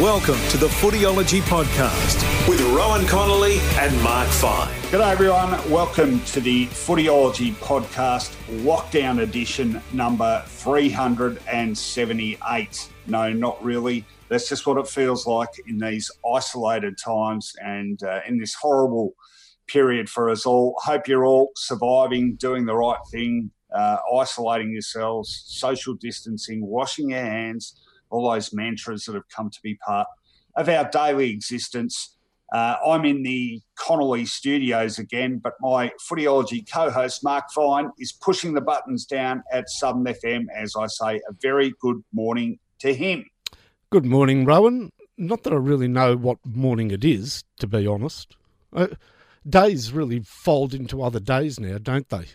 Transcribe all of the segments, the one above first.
Welcome to the Footyology Podcast with Rohan Connolly and Mark Fine. G'day everyone, welcome to the Footyology Podcast Lockdown Edition number 378. No, not really. That's just what it feels like in these isolated times and uh, in this horrible period for us all. Hope you're all surviving, doing the right thing, uh, isolating yourselves, social distancing, washing your hands all those mantras that have come to be part of our daily existence. Uh, I'm in the Connolly studios again, but my footyology co host, Mark Fine, is pushing the buttons down at Southern FM as I say a very good morning to him. Good morning, Rohan. Not that I really know what morning it is, to be honest. Uh, days really fold into other days now, don't they?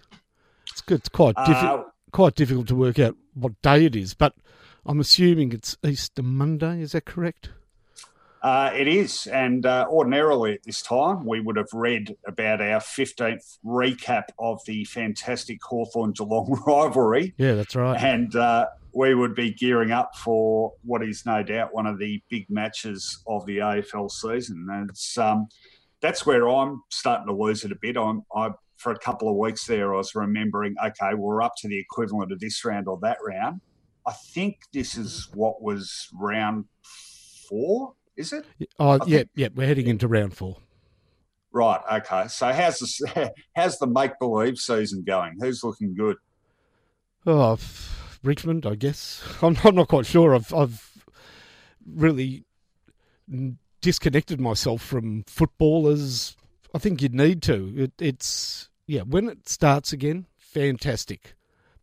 It's, it's quite, diffi- uh, quite difficult to work out what day it is, but I'm assuming it's Easter Monday. Is that correct? Uh, it is, and uh, ordinarily at this time we would have read about our 15th recap of the fantastic Hawthorn Geelong rivalry. Yeah, that's right. And uh, we would be gearing up for what is no doubt one of the big matches of the AFL season. And it's um, that's where I'm starting to lose it a bit. I'm I, for a couple of weeks there, I was remembering, okay, we're up to the equivalent of this round or that round I think this is mm-hmm. what was round four. Is it? Oh, yeah, yeah. We're heading into round four. Right. Okay. So how's the how's the make believe season going? Who's looking good? Oh, Richmond, I guess. I'm, I'm not quite sure. I've I've really disconnected myself from footballers. I think you'd need to. It, it's yeah. When it starts again, fantastic.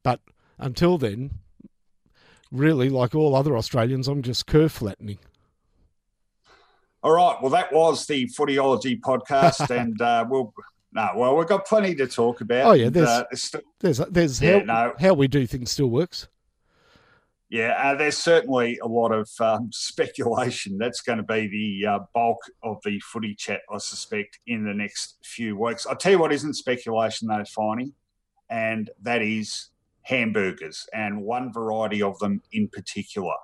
But until then, really, like all other Australians, I'm just curve flattening. All right. Well, that was the Footyology podcast, and uh, we'll. No, well, we've got plenty to talk about. Oh yeah, there's uh, there's there's yeah, how, no. how we do things still works. Yeah, uh, there's certainly a lot of um, speculation. That's going to be the uh, bulk of the footy chat, I suspect, in the next few weeks. I'll tell you what isn't speculation, though, Finey, and that is hamburgers and one variety of them in particular.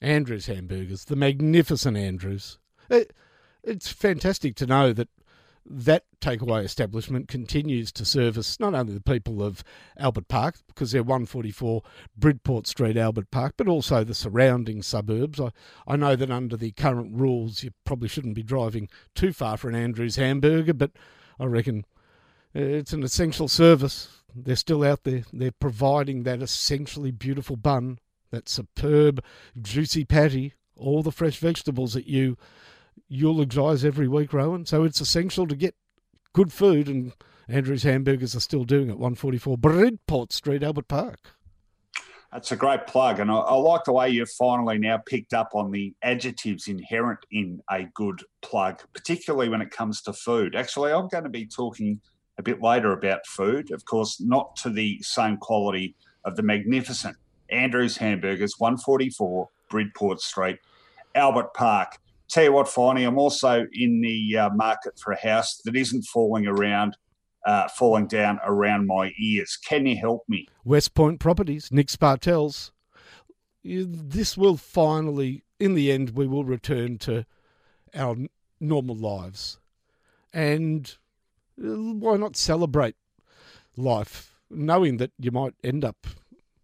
Andrews hamburgers, the magnificent Andrews. It, it's fantastic to know that that takeaway establishment continues to service not only the people of Albert Park, because they're 144 Bridport Street, Albert Park, but also the surrounding suburbs. I, I know that under the current rules, you probably shouldn't be driving too far for an Andrews hamburger, but I reckon uh, it's an essential service they're still out there. They're providing that essentially beautiful bun, that superb, juicy patty, all the fresh vegetables that you eulogise every week, Rohan. So it's essential to get good food, and Andrew's Hamburgers are still doing it. 144 Bridport Street, Albert Park. That's a great plug, and I, I, like the way you've finally now picked up on the adjectives inherent in a good plug, particularly when it comes to food. Actually, I'm going to be talking a bit later about food. Of course, not to the same quality of the magnificent Andrews Hamburgers, 144 Bridport Street, Albert Park. Tell you what, Finey, I'm also in the uh, market for a house that isn't falling around, uh, falling down around my ears. Can you help me? West Point Properties, Nick Spartels. This will finally, in the end, we will return to our normal lives. And why not celebrate life, knowing that you might end up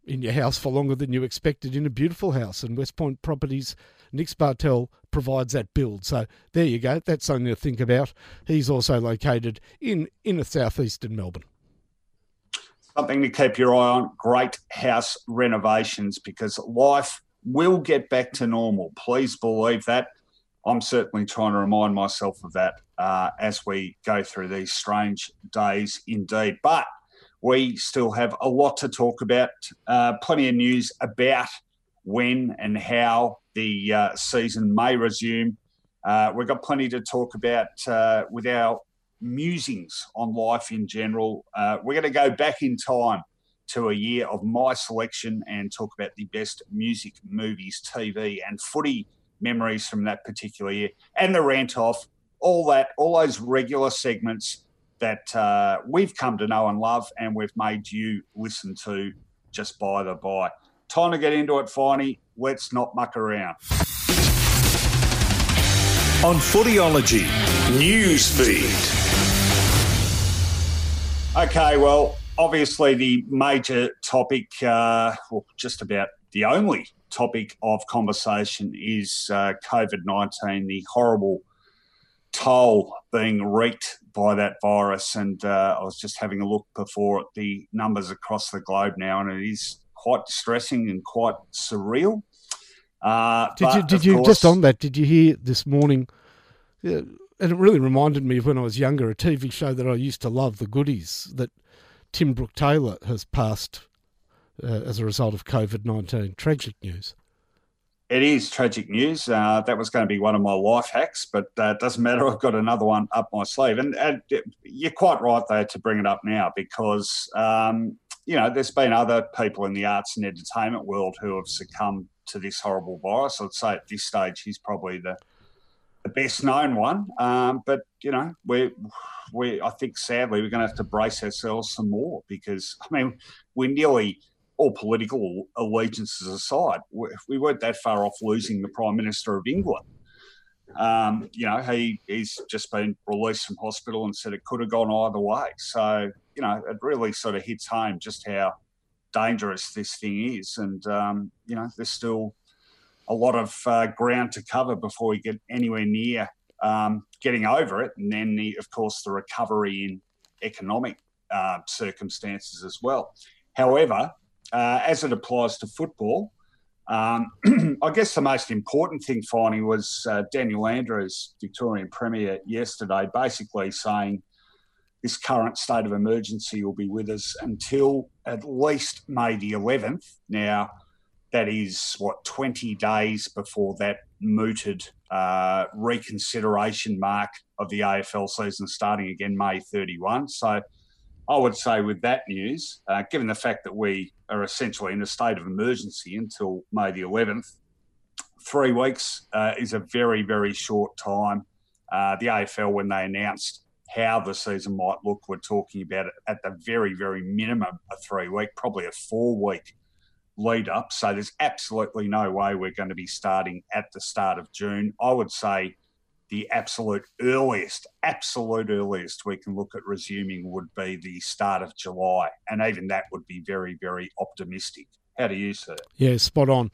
in your house for longer than you expected in a beautiful house? And West Point Properties, Nick Spartel provides that build. So there you go. That's something to think about. He's also located in inner southeastern Melbourne. Something to keep your eye on. Great house renovations because life will get back to normal. Please believe that. I'm certainly trying to remind myself of that uh, as we go through these strange days indeed. But we still have a lot to talk about, uh, plenty of news about when and how the uh, season may resume. Uh, we've got plenty to talk about uh, with our musings on life in general. Uh, we're going to go back in time to a year of my selection and talk about the best music, movies, TV, and footy memories from that particular year, and the rant off, all that, all those regular segments that uh, we've come to know and love, and we've made you listen to just by the by. Time to get into it, Finey. Let's not muck around. On Footyology Newsfeed. Okay, well, obviously the major topic, uh, well, just about the only topic of conversation is uh, COVID 19, the horrible toll being wreaked by that virus. And uh, I was just having a look before at the numbers across the globe now, and it is quite distressing and quite surreal. Uh, did you, did you course, just on that? Did you hear this morning? and it really reminded me of when I was younger, a TV show that I used to love, The Goodies, that Tim Brooke Taylor has passed uh, as a result of COVID 19. Tragic news. It is tragic news. Uh, that was going to be one of my life hacks, but uh, it doesn't matter. I've got another one up my sleeve. And, and you're quite right, though, to bring it up now because, um, you know, there's been other people in the arts and entertainment world who have succumbed to this horrible virus. I'd say at this stage, he's probably the the best known one. Um, but you know, we're we I think sadly we're going to have to brace ourselves some more because I mean we're nearly all political allegiances aside, we weren't that far off losing the Prime Minister of England. Um, you know, he he's just been released from hospital and said it could have gone either way. So you know, it really sort of hits home just how dangerous this thing is, and um, you know, there's still a lot of uh, ground to cover before we get anywhere near um, getting over it. And then, the, of course, the recovery in economic uh, circumstances as well. However, uh, as it applies to football, um, I guess the most important thing, finding was uh, Daniel Andrews, Victorian Premier, yesterday, basically saying this current state of emergency will be with us until at least May the 11th. Now, that is what 20 days before that mooted uh, reconsideration mark of the AFL season starting again May 31. So I would say with that news, uh, given the fact that we are essentially in a state of emergency until May the 11th, three weeks uh, is a very, very short time. Uh, the AFL, when they announced how the season might look, were talking about at the very, very minimum a three week, probably a four week lead up. So there's absolutely no way we're going to be starting at the start of June. I would say the absolute earliest, absolute earliest we can look at resuming would be the start of July. And even that would be very, very optimistic. How do you see it? Yeah, spot on.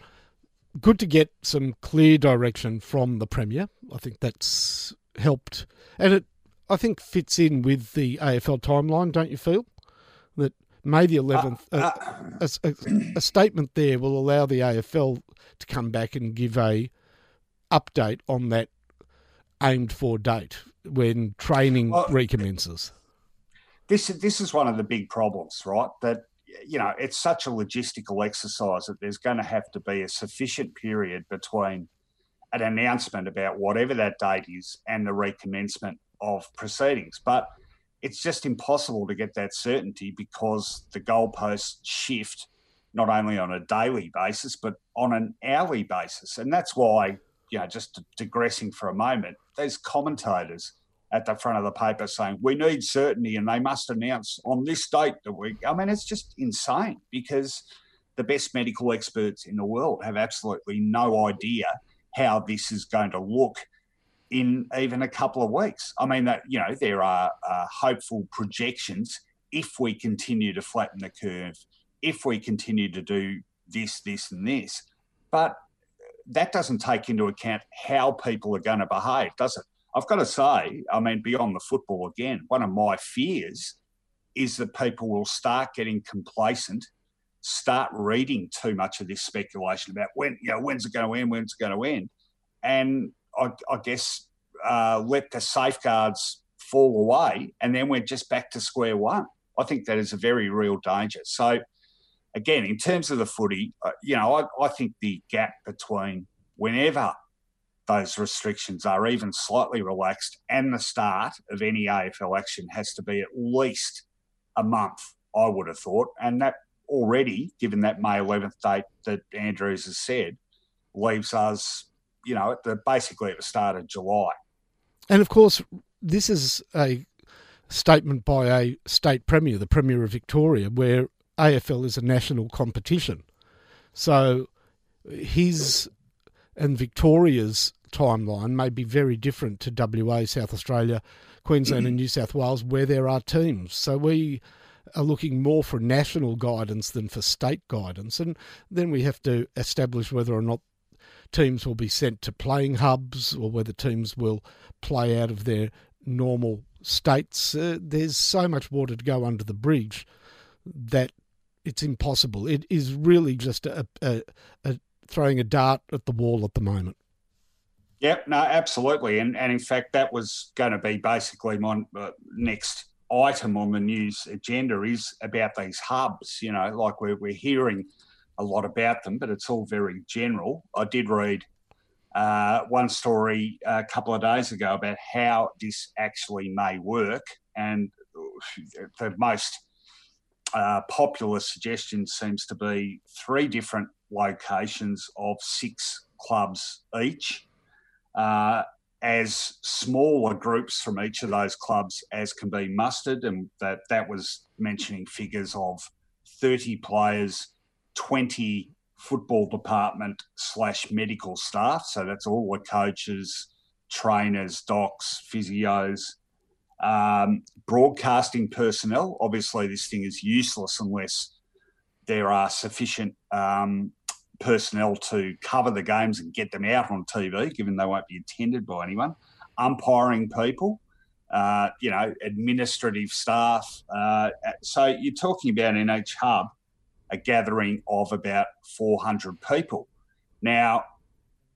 Good to get some clear direction from the Premier. I think that's helped. And it, I think, fits in with the AFL timeline, don't you feel? That May the 11th, uh, uh, a, a, a, statement there will allow the AFL to come back and give a update on that aimed for date when training well, recommences. This this is one of the big problems, right? That you know it's such a logistical exercise that there's going to have to be a sufficient period between an announcement about whatever that date is and the recommencement of proceedings, but it's just impossible to get that certainty because the goalposts shift not only on a daily basis but on an hourly basis, and that's why you know just digressing for a moment, there's commentators at the front of the paper saying we need certainty and they must announce on this date that we. I mean, it's just insane because the best medical experts in the world have absolutely no idea how this is going to look in even a couple of weeks. I mean, that you know there are uh, hopeful projections if we continue to flatten the curve, if we continue to do this, this, and this, but that doesn't take into account how people are going to behave, does it? I've got to say, I mean, beyond the football again, one of my fears is that people will start getting complacent, start reading too much of this speculation about when, you know, when's it going to end, when's it going to end, and I, I guess, uh, let the safeguards fall away, and then we're just back to square one. I think that is a very real danger. So, again, in terms of the footy, uh, you know, I, I think the gap between whenever those restrictions are even slightly relaxed and the start of any AFL action has to be at least a month, I would have thought. And that already, given that May 11th date that Andrews has said, leaves us, you know, at the basically at the start of July. And of course, this is a statement by a state premier, the Premier of Victoria, where AFL is a national competition. So his and Victoria's timeline may be very different to WA, South Australia, Queensland, and New South Wales, where there are teams. So we are looking more for national guidance than for state guidance. And then we have to establish whether or not teams will be sent to playing hubs or whether teams will play out of their normal states. Uh, there's so much water to go under the bridge that it's impossible. It is really just a, a, a throwing a dart at the wall at the moment. Yep, no, absolutely, and and in fact, that was going to be basically my uh, next item on the news agenda is about these hubs. You know, like we're we're hearing a lot about them, but it's all very general. I did read uh, one story a couple of days ago about how this actually may work, and the most uh, popular suggestion seems to be three different locations of six clubs each uh, as smaller groups from each of those clubs as can be mustered, and that that was mentioning figures of 30 players, 20 football department slash medical staff. So that's all the coaches, trainers, docs, physios, um, broadcasting personnel. Obviously, this thing is useless unless there are sufficient um, personnel to cover the games and get them out on TV, given they won't be attended by anyone. Umpiring people, uh, you know, administrative staff. Uh, so you're talking about in each hub a gathering of about 400 people. Now,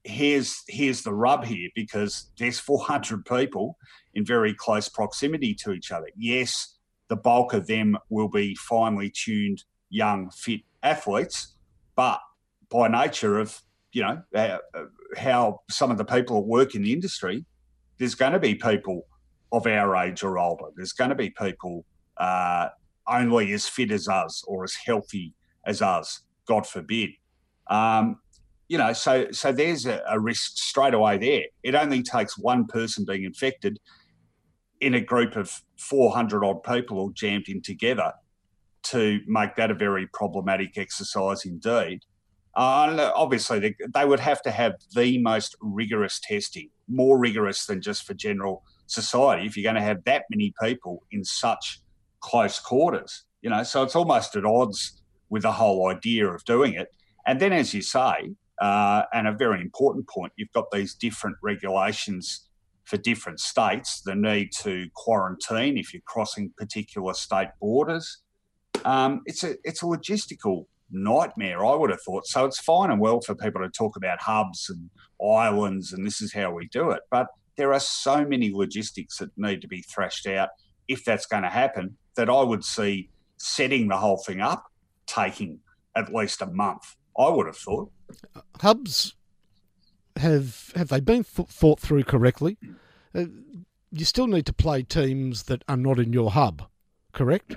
here's here's the rub here because there's 400 people in very close proximity to each other. Yes, the bulk of them will be finely tuned young fit athletes, but by nature of you know uh, how some of the people work in the industry, there's going to be people of our age or older. There's going to be people uh, only as fit as us or as healthy as us. God forbid. Um, you know, so so there's a, a risk straight away there. It only takes one person being infected in a group of 400 odd people all jammed in together to make that a very problematic exercise indeed. Uh, obviously, they, they, would have to have the most rigorous testing, more rigorous than just for general society. If you're going to have that many people in such close quarters, you know, so it's almost at odds with the whole idea of doing it. And then, as you say, uh, and a very important point, you've got these different regulations for different states, the need to quarantine if you're crossing particular state borders. Um, it's a it's a logistical nightmare, I would have thought. So it's fine and well for people to talk about hubs and islands and this is how we do it. But there are so many logistics that need to be thrashed out if that's going to happen that I would see setting the whole thing up taking at least a month. I would have thought. Hubs have have they been thought through correctly? Uh, you still need to play teams that are not in your hub, correct?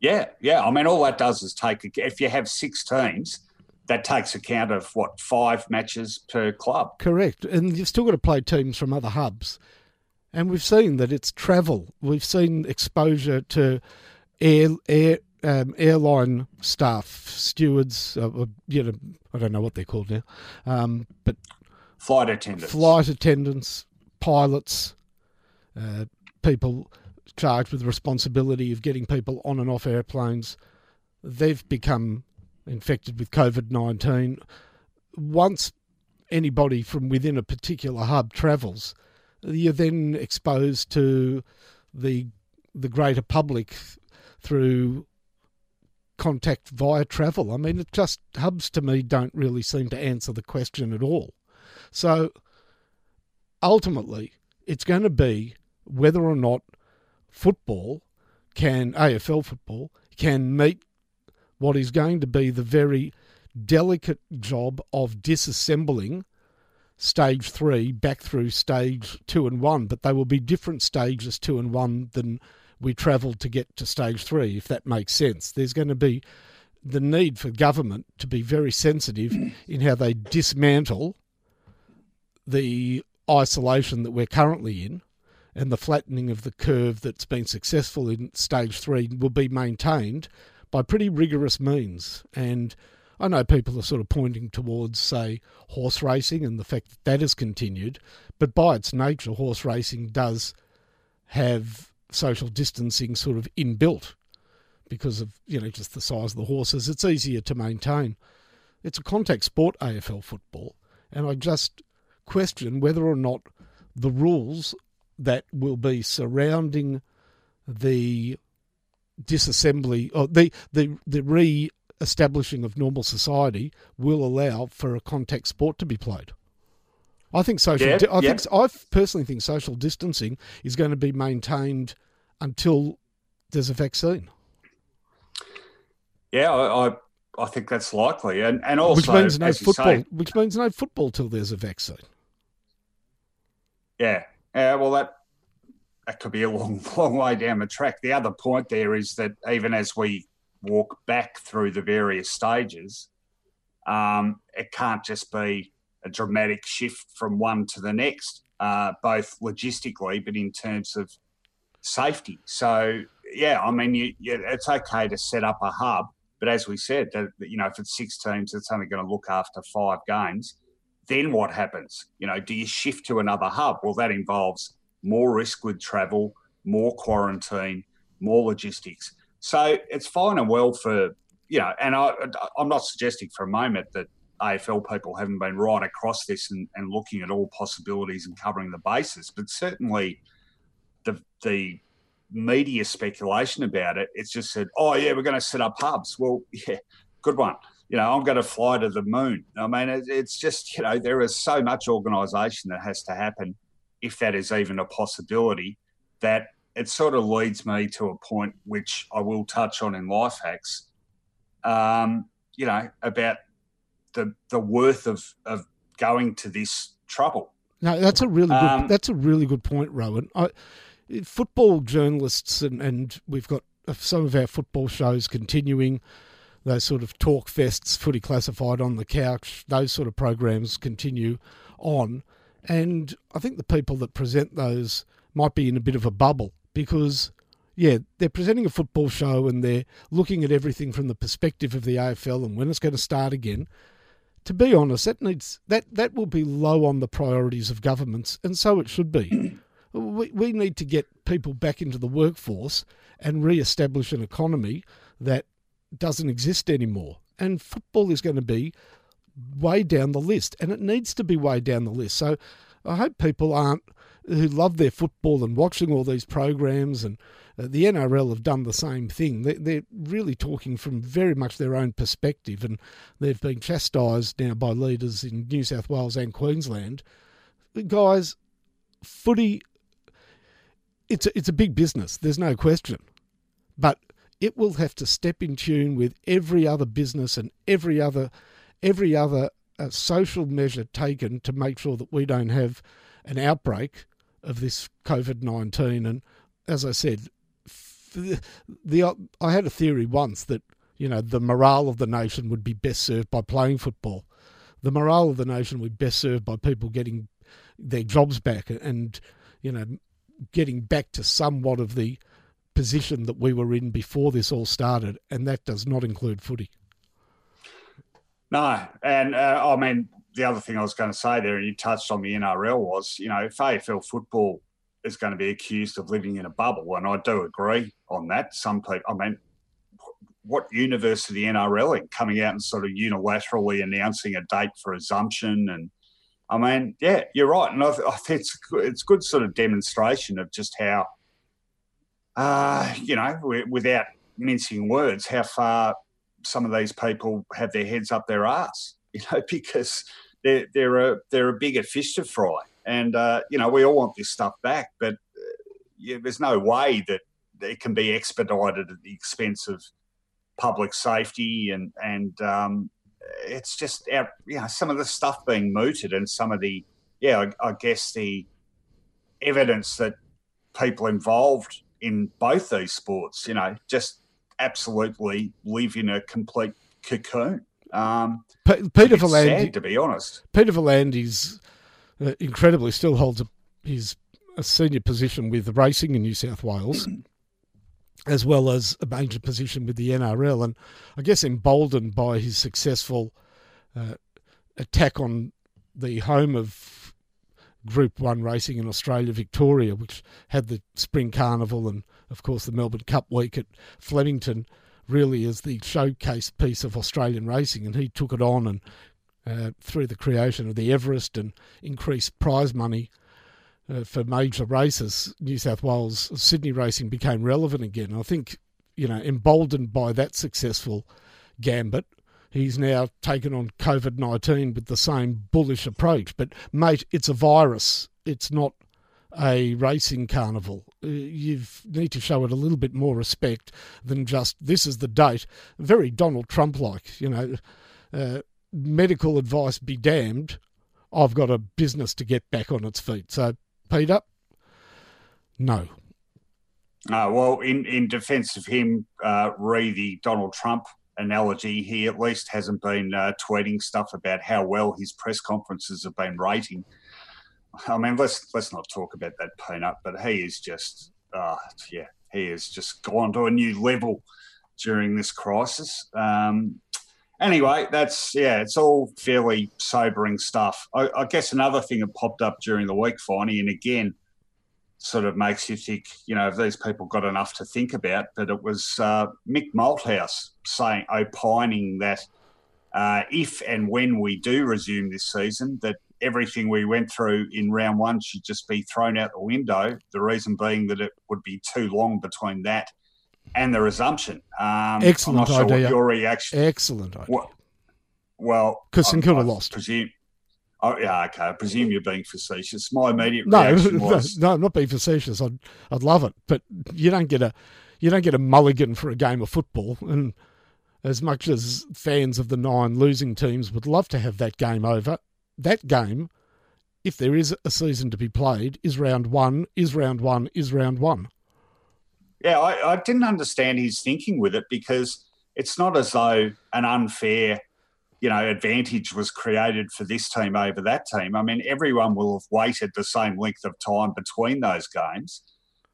Yeah, yeah. I mean, all that does is take, if you have six teams, that takes account of what, five matches per club? Correct. And you've still got to play teams from other hubs. And we've seen that it's travel. We've seen exposure to air, air, um, airline staff, stewards, uh, you know, I don't know what they're called now, um, but flight attendants, flight attendants, pilots, uh, people charged with the responsibility of getting people on and off airplanes. They've become infected with COVID 19. Once anybody from within a particular hub travels, you're then exposed to the the greater public through contact via travel. I mean, it just hubs to me don't really seem to answer the question at all. So ultimately, it's going to be whether or not football can AFL football can meet what is going to be the very delicate job of disassembling stage three back through stage two and one, but they will be different stages two and one than we travelled to get to stage three, if that makes sense. There's going to be the need for government to be very sensitive in how they dismantle the isolation that we're currently in and the flattening of the curve that's been successful in stage three will be maintained by pretty rigorous means. And I know people are sort of pointing towards, say, horse racing and the fact that that has continued, but by its nature, horse racing does have social distancing sort of inbuilt because of you know just the size of the horses. It's easier to maintain. It's a contact sport, AFL football, and I just question whether or not the rules that will be surrounding the disassembly or the the the re-establishing of normal society will allow for a contact sport to be played. I think social. Yeah, di- I yeah. think I personally think social distancing is going to be maintained until there's a vaccine. Yeah, I, I, I think that's likely, and and also which means no football. say- which means no football till there's a vaccine. Yeah. Yeah. Well, that that could be a long, long way down the track. The other point there is that even as we walk back through the various stages, um, it can't just be a dramatic shift from one to the next, uh, both logistically, but in terms of safety. So, yeah, I mean, you, you, it's okay to set up a hub, but as we said, that, you know, if it's six teams, it's only going to look after five games. Then what happens? You know, do you shift to another hub? Well, that involves more risk with travel, more quarantine, more logistics. So it's fine and well for you know, and I, I'm not suggesting for a moment that AFL people haven't been right across this and, and looking at all possibilities and covering the bases, but certainly the the media speculation about it, it's just said, oh yeah, we're going to set up hubs. Well, yeah, good one. You know, I'm going to fly to the moon. I mean, it, it's just you know, there is so much organisation that has to happen, if that is even a possibility, that it sort of leads me to a point which I will touch on in life hacks. Um, you know, about the the worth of of going to this trouble. No, that's a really good. Um, that's a really good point, Rohan. I, football journalists and, and we've got some of our football shows continuing. Those sort of talk fests, footy classified on the couch, those sort of programs continue on, and I think the people that present those might be in a bit of a bubble because, yeah, they're presenting a football show and they're looking at everything from the perspective of the AFL and when it's going to start again to be honest, that needs that that will be low on the priorities of governments, and so it should be. we we need to get people back into the workforce and re-establish an economy that doesn't exist anymore. And football is going to be way down the list, and it needs to be way down the list. So I hope people aren't who love their football and watching all these programs and the NRL have done the same thing. They, they're really talking from very much their own perspective, and they've been chastised now by leaders in New South Wales and Queensland. Guys, footy, it's a, it's a big business. There's no question, but it will have to step in tune with every other business and every other every other uh, social measure taken to make sure that we don't have an outbreak of this COVID nineteen. And as I said, the, the I had a theory once that you know the morale of the nation would be best served by playing football. The morale of the nation would be best served by people getting their jobs back and you know getting back to somewhat of the position that we were in before this all started, and that does not include footy. No, and uh, I mean the other thing I was going to say there, and you touched on the NRL was, you know, if AFL football is going to be accused of living in a bubble, and I do agree on that. Some people, I mean, what universe the NRL in coming out and sort of unilaterally announcing a date for resumption? And I mean, yeah, you're right, and I, I think it's it's good sort of demonstration of just how, uh, you know, without mincing words, how far some of these people have their heads up their ass, you know, because they're they're a they're a bigger fish to fry, and uh, you know we all want this stuff back, but uh, yeah, there's no way that it can be expedited at the expense of public safety and and um, it's just our, you know some of the stuff being mooted and some of the yeah I, I guess the evidence that people involved in both these sports you know just absolutely live in a complete cocoon. Um, P- Peter V'landys, to be honest, Peter V'landys uh, incredibly still holds a, his a senior position with racing in New South Wales, as well as a major position with the NRL, and I guess emboldened by his successful uh, attack on the home of Group One racing in Australia, Victoria, which had the Spring Carnival and, of course, the Melbourne Cup week at Flemington, really as the showcase piece of Australian racing, and he took it on and. Uh, through the creation of the Everest and increased prize money uh, for major races, New South Wales Sydney racing became relevant again. I think, you know, emboldened by that successful gambit, he's now taken on COVID 19 with the same bullish approach. But, mate, it's a virus. It's not a racing carnival. Uh, you need to show it a little bit more respect than just this is the date. Very Donald Trump like, you know. Uh, medical advice be damned. I've got a business to get back on its feet. So, Peter, no. Uh, well, in, in defence of him, uh, re the Donald Trump analogy, he at least hasn't been uh, tweeting stuff about how well his press conferences have been rating. I mean, let's let's not talk about that peanut, but he is just, uh, yeah, he has just gone to a new level during this crisis. Um, anyway, that's yeah, it's all fairly sobering stuff. I, I, guess another thing that popped up during the week, Finey, and again, sort of makes you think, you know, if these people got enough to think about. But it was uh, Mick Malthouse saying, opining that uh, if and when we do resume this season, that everything we went through in round one should just be thrown out the window. The reason being that it would be too long between that and the resumption. Um, Excellent I'm not idea. Sure your reaction? Excellent idea. Well, well because St Kilda lost. Presume, oh, yeah, okay. I presume you're being facetious. My immediate No, reaction no, was no, I'm not being facetious. I'd, I'd love it, but you don't get a, you don't get a mulligan for a game of football. And as much as fans of the nine losing teams would love to have that game over, that game, if there is a season to be played, is round one. Is round one. Is round one. Yeah, I, I didn't understand his thinking with it because it's not as though an unfair, you know, advantage was created for this team over that team. I mean, everyone will have waited the same length of time between those games.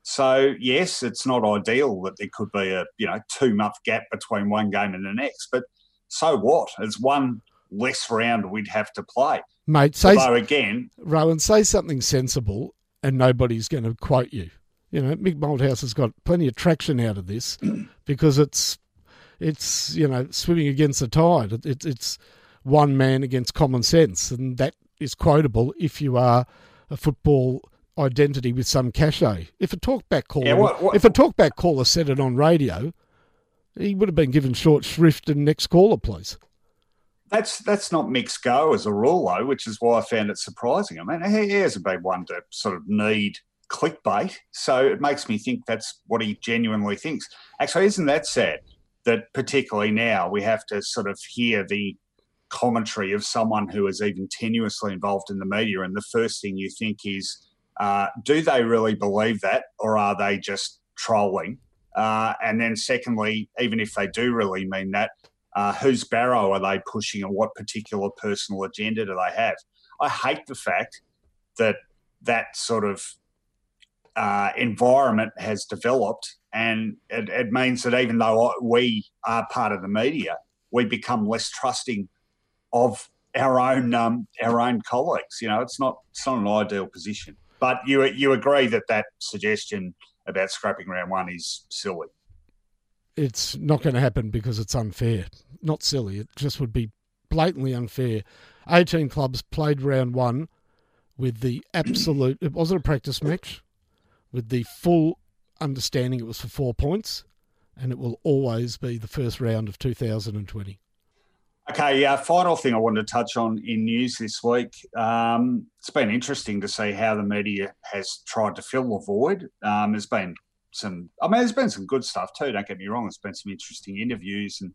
So yes, it's not ideal that there could be a you know two month gap between one game and the next, but so what? It's one less round we'd have to play. Mate, say Although again, Rohan, say something sensible, and nobody's going to quote you. You know, Mick Malthouse has got plenty of traction out of this because it's it's you know swimming against the tide. It, it, it's one man against common sense, and that is quotable if you are a football identity with some cachet. If a talkback caller, Yeah, what- what- if a talkback caller said it on radio, he would have been given short shrift and next caller, please. That's that's not Mick's go as a rule, though, which is why I found it surprising. I mean, he, he hasn't been one to sort of need clickbait, so it makes me think that's what he genuinely thinks. Actually, isn't that sad that particularly now we have to sort of hear the commentary of someone who is even tenuously involved in the media, and the first thing you think is, uh, do they really believe that, or are they just trolling? Uh, and then, secondly, even if they do really mean that, uh, whose barrow are they pushing and what particular personal agenda do they have? I hate the fact that that sort of uh, environment has developed, and it, it means that even though we are part of the media, we become less trusting of our own um, our own colleagues. You know, it's not it's not an ideal position. But you you agree that that suggestion about scrapping round one is silly. It's not going to happen because it's unfair. Not silly. It just would be blatantly unfair. 18 clubs played round one with the absolute. It wasn't a practice match, with the full understanding it was for four points, and it will always be the first round of 2020. Okay, yeah. Final thing I wanted to touch on in news this week. Um, it's been interesting to see how the media has tried to fill the void. Um, there's been some. I mean, there's been some good stuff too. Don't get me wrong. There's been some interesting interviews and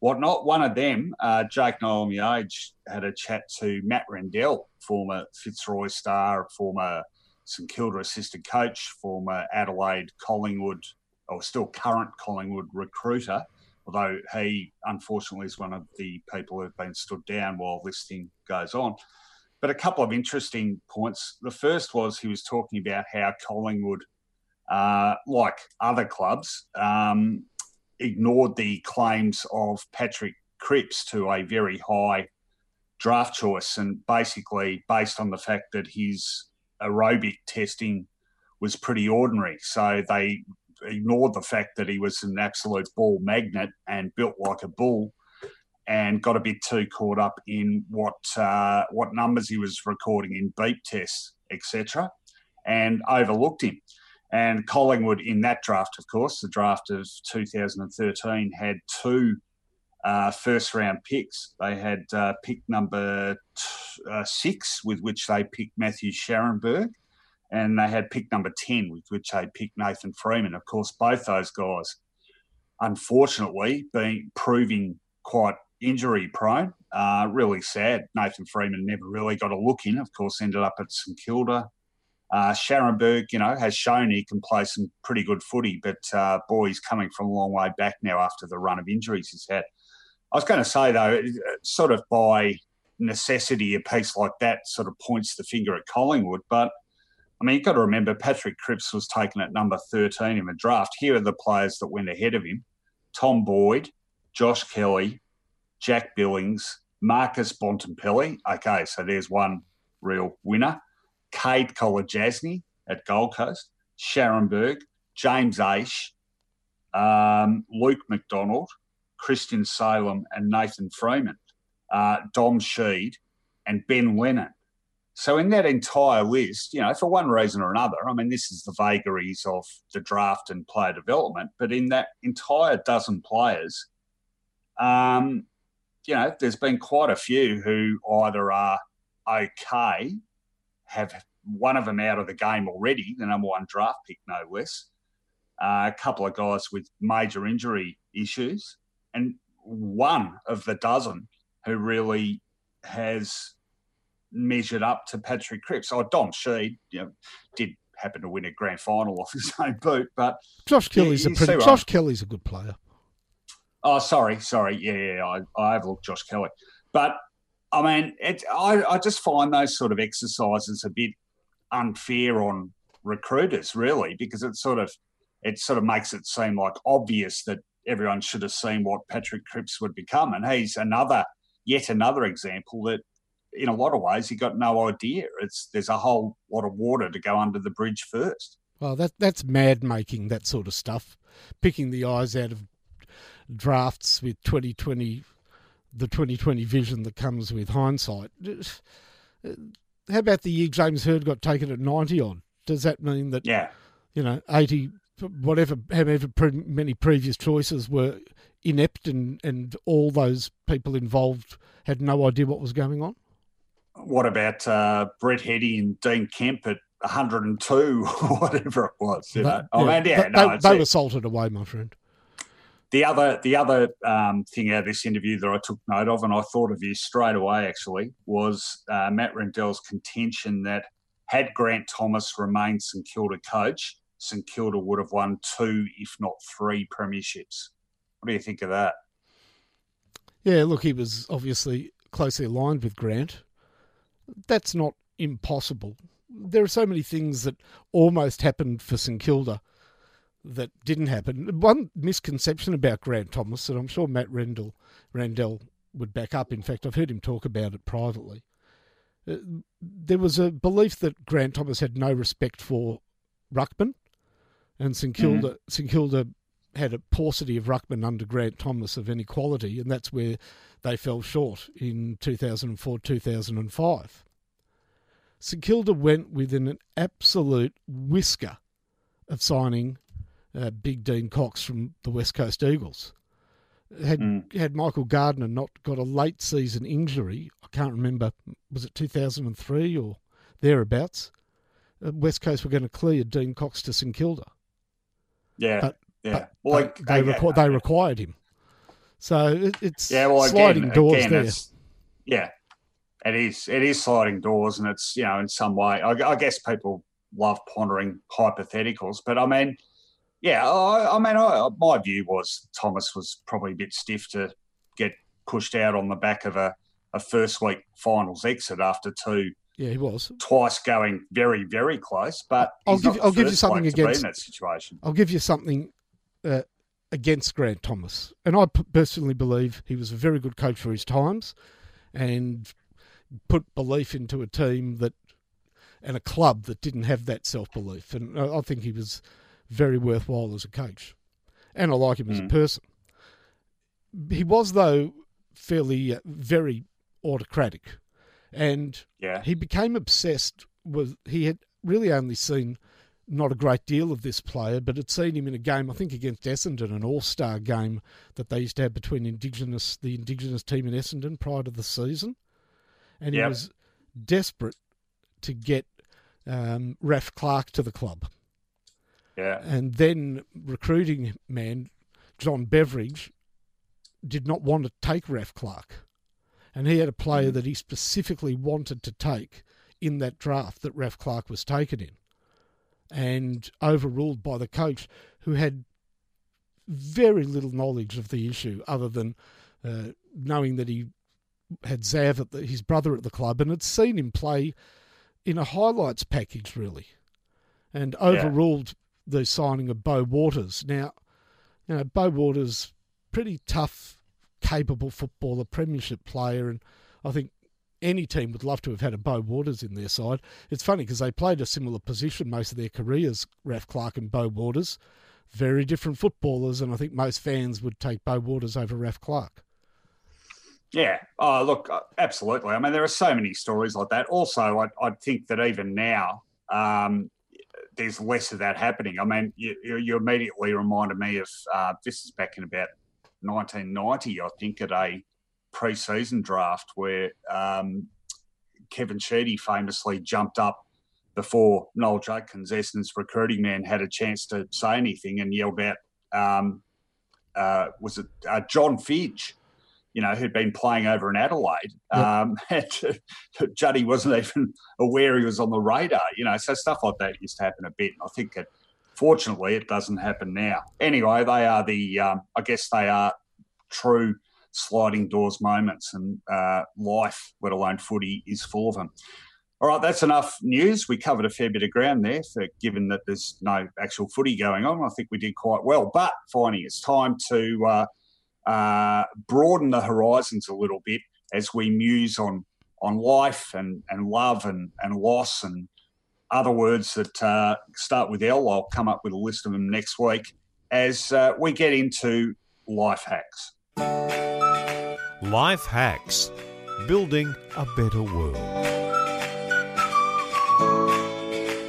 whatnot. One of them, uh, Jake Niall age, had a chat to Matt Rendell, former Fitzroy star, former St Kilda assistant coach, former Adelaide Collingwood, or still current Collingwood recruiter. Although he, unfortunately, is one of the people who've been stood down while this thing goes on. But a couple of interesting points. The first was he was talking about how Collingwood, uh, like other clubs, um, ignored the claims of Patrick Cripps to a very high draft choice, and basically based on the fact that his aerobic testing was pretty ordinary. So they ignored the fact that he was an absolute ball magnet and built like a bull, and got a bit too caught up in what uh, what numbers he was recording in beep tests, etc., and overlooked him. And Collingwood in that draft, of course, the draft of 2013 had two uh, first round picks. They had uh, pick number t- uh, six, with which they picked Matthew Scharenberg, and they had pick number 10, with which they picked Nathan Freeman. Of course, both those guys, unfortunately, being proving quite injury prone. Uh, really sad. Nathan Freeman never really got a look in. Of course, ended up at St Kilda uh, Scharenberg, you know, has shown he can play some pretty good footy, but uh, boy, he's coming from a long way back now after the run of injuries he's had. I was going to say though, sort of by necessity, a piece like that sort of points the finger at Collingwood, but I mean, you've got to remember Patrick Cripps was taken at number 13 in the draft. Here are the players that went ahead of him Tom Boyd, Josh Kelly, Jack Billings, Marcus Bontempelli. Okay, so there's one real winner. Kade Kolodjashnij at Gold Coast, Scharenberg, James Aish, um, Luke McDonald, Christian Salem, and Nathan Freeman, uh, Dom Sheed, and Ben Lennon. So in that entire list, you know, for one reason or another, I mean, this is the vagaries of the draft and player development, but in that entire dozen players, um, you know, there's been quite a few who either are okay have one of them out of the game already, the number one draft pick, no less. Uh, a couple of guys with major injury issues, and one of the dozen who really has measured up to Patrick Cripps. Oh, Dom Sheed, you know, did happen to win a grand final off his own boot, but Josh Kelly's a pretty. Josh Kelly's a good player. Oh, sorry, sorry. Yeah, yeah, I, I overlooked Josh Kelly, but I mean, it, I, I just find those sort of exercises a bit unfair on recruiters, really, because it sort of it sort of makes it seem like obvious that everyone should have seen what Patrick Cripps would become, and he's another, yet another example that, in a lot of ways, he got no idea. It's there's a whole lot of water to go under the bridge first. Well, that that's mad making that sort of stuff, picking the eyes out of drafts with twenty twenty the 2020 vision that comes with hindsight. How about the year James Hird got taken at 90 on? Does that mean that, yeah. you know, 80, whatever, however many previous choices were inept and, and all those people involved had no idea what was going on? What about uh, Brett Heady and Dean Kemp at 102 or whatever it was? You know? oh, man, yeah, no, they, they were salted away, my friend. The other, the other um, thing out of this interview that I took note of, and I thought of you straight away actually, was uh, Matt Rendell's contention that had Grant Thomas remained St Kilda coach, St Kilda would have won two, if not three, premierships. What do you think of that? Yeah, look, he was obviously closely aligned with Grant. That's not impossible. There are so many things that almost happened for St Kilda that didn't happen. One misconception about Grant Thomas that I'm sure Matt Rendell Rendell would back up. In fact, I've heard him talk about it privately. Uh, there was a belief that Grant Thomas had no respect for ruckman, and St Kilda mm-hmm. St Kilda had a paucity of ruckman under Grant Thomas of any quality, and that's where they fell short in 2004 2005. St Kilda went within an absolute whisker of signing uh, Big Dean Cox from the West Coast Eagles. Had mm. had Michael Gardner not got a late season injury, I can't remember, was it 2003 or thereabouts? Uh, West Coast were going to clear Dean Cox to St Kilda. Yeah, but, yeah. But, well, like, they, requ- they required him. So it, it's yeah, well, sliding again, doors again, there. Yeah, it is. It is sliding doors, and it's you know in some way. I, I guess people love pondering hypotheticals, but I mean, yeah, I, I mean, I, my view was Thomas was probably a bit stiff to get pushed out on the back of a, a first week finals exit after two. Yeah, he was twice going very, very close. But I'll give I'll give you something against that situation. I'll give you something uh, against Grant Thomas, and I personally believe he was a very good coach for his times, and put belief into a team that and a club that didn't have that self belief. And I think he was very worthwhile as a coach, and I like him mm. as a hmm. person. He was though fairly uh, very autocratic, and yeah. he became obsessed with. He had really only seen not a great deal of this player, but had seen him in a game, I think against Essendon, an all-star game that they used to have between Indigenous, the Indigenous team in Essendon prior to the season, and yep. he was desperate to get um, Raph Clarke to the club. Yeah, and then recruiting man John Beveridge did not want to take Raph Clarke, and he had a player mm. that he specifically wanted to take in that draft that Raph Clarke was taken in and overruled by the coach, who had very little knowledge of the issue other than uh, knowing that he had Xav, at the, his brother, at the club and had seen him play in a highlights package, really, and overruled yeah. the signing of Beau Waters. Now, you know, Beau Waters, pretty tough, capable footballer, premiership player, and I think any team would love to have had a Beau Waters in their side. It's funny because they played a similar position most of their careers, Raph Clarke and Beau Waters. Very different footballers, and I think most fans would take Beau Waters over Raph Clarke. Yeah. Oh, look, uh, absolutely. I mean, there are so many stories like that. Also, I, I think that even now, um, there's less of that happening. I mean, you, you immediately reminded me of uh, this is back in about 1990, I think, at a pre-season draft where um, Kevin Sheedy famously jumped up before Noel Judkins, Essendon's recruiting man, had a chance to say anything and yelled out, um, uh, was it uh, John Fidge? You know, who'd been playing over in Adelaide. Um, and Juddy wasn't even aware he was on the radar. You know, so stuff like that used to happen a bit. And I think it, fortunately, it doesn't happen now. Anyway, they are the, um, I guess they are true sliding doors moments, and uh, life, let alone footy, is full of them. All right, that's enough news. We covered a fair bit of ground there, for, given that there's no actual footy going on. I think we did quite well. But finally, it's time to uh, uh, broaden the horizons a little bit as we muse on on life and, and love and, and loss and other words that uh, start with L. I'll come up with a list of them next week as uh, we get into life hacks. Life Hacks Building a Better World.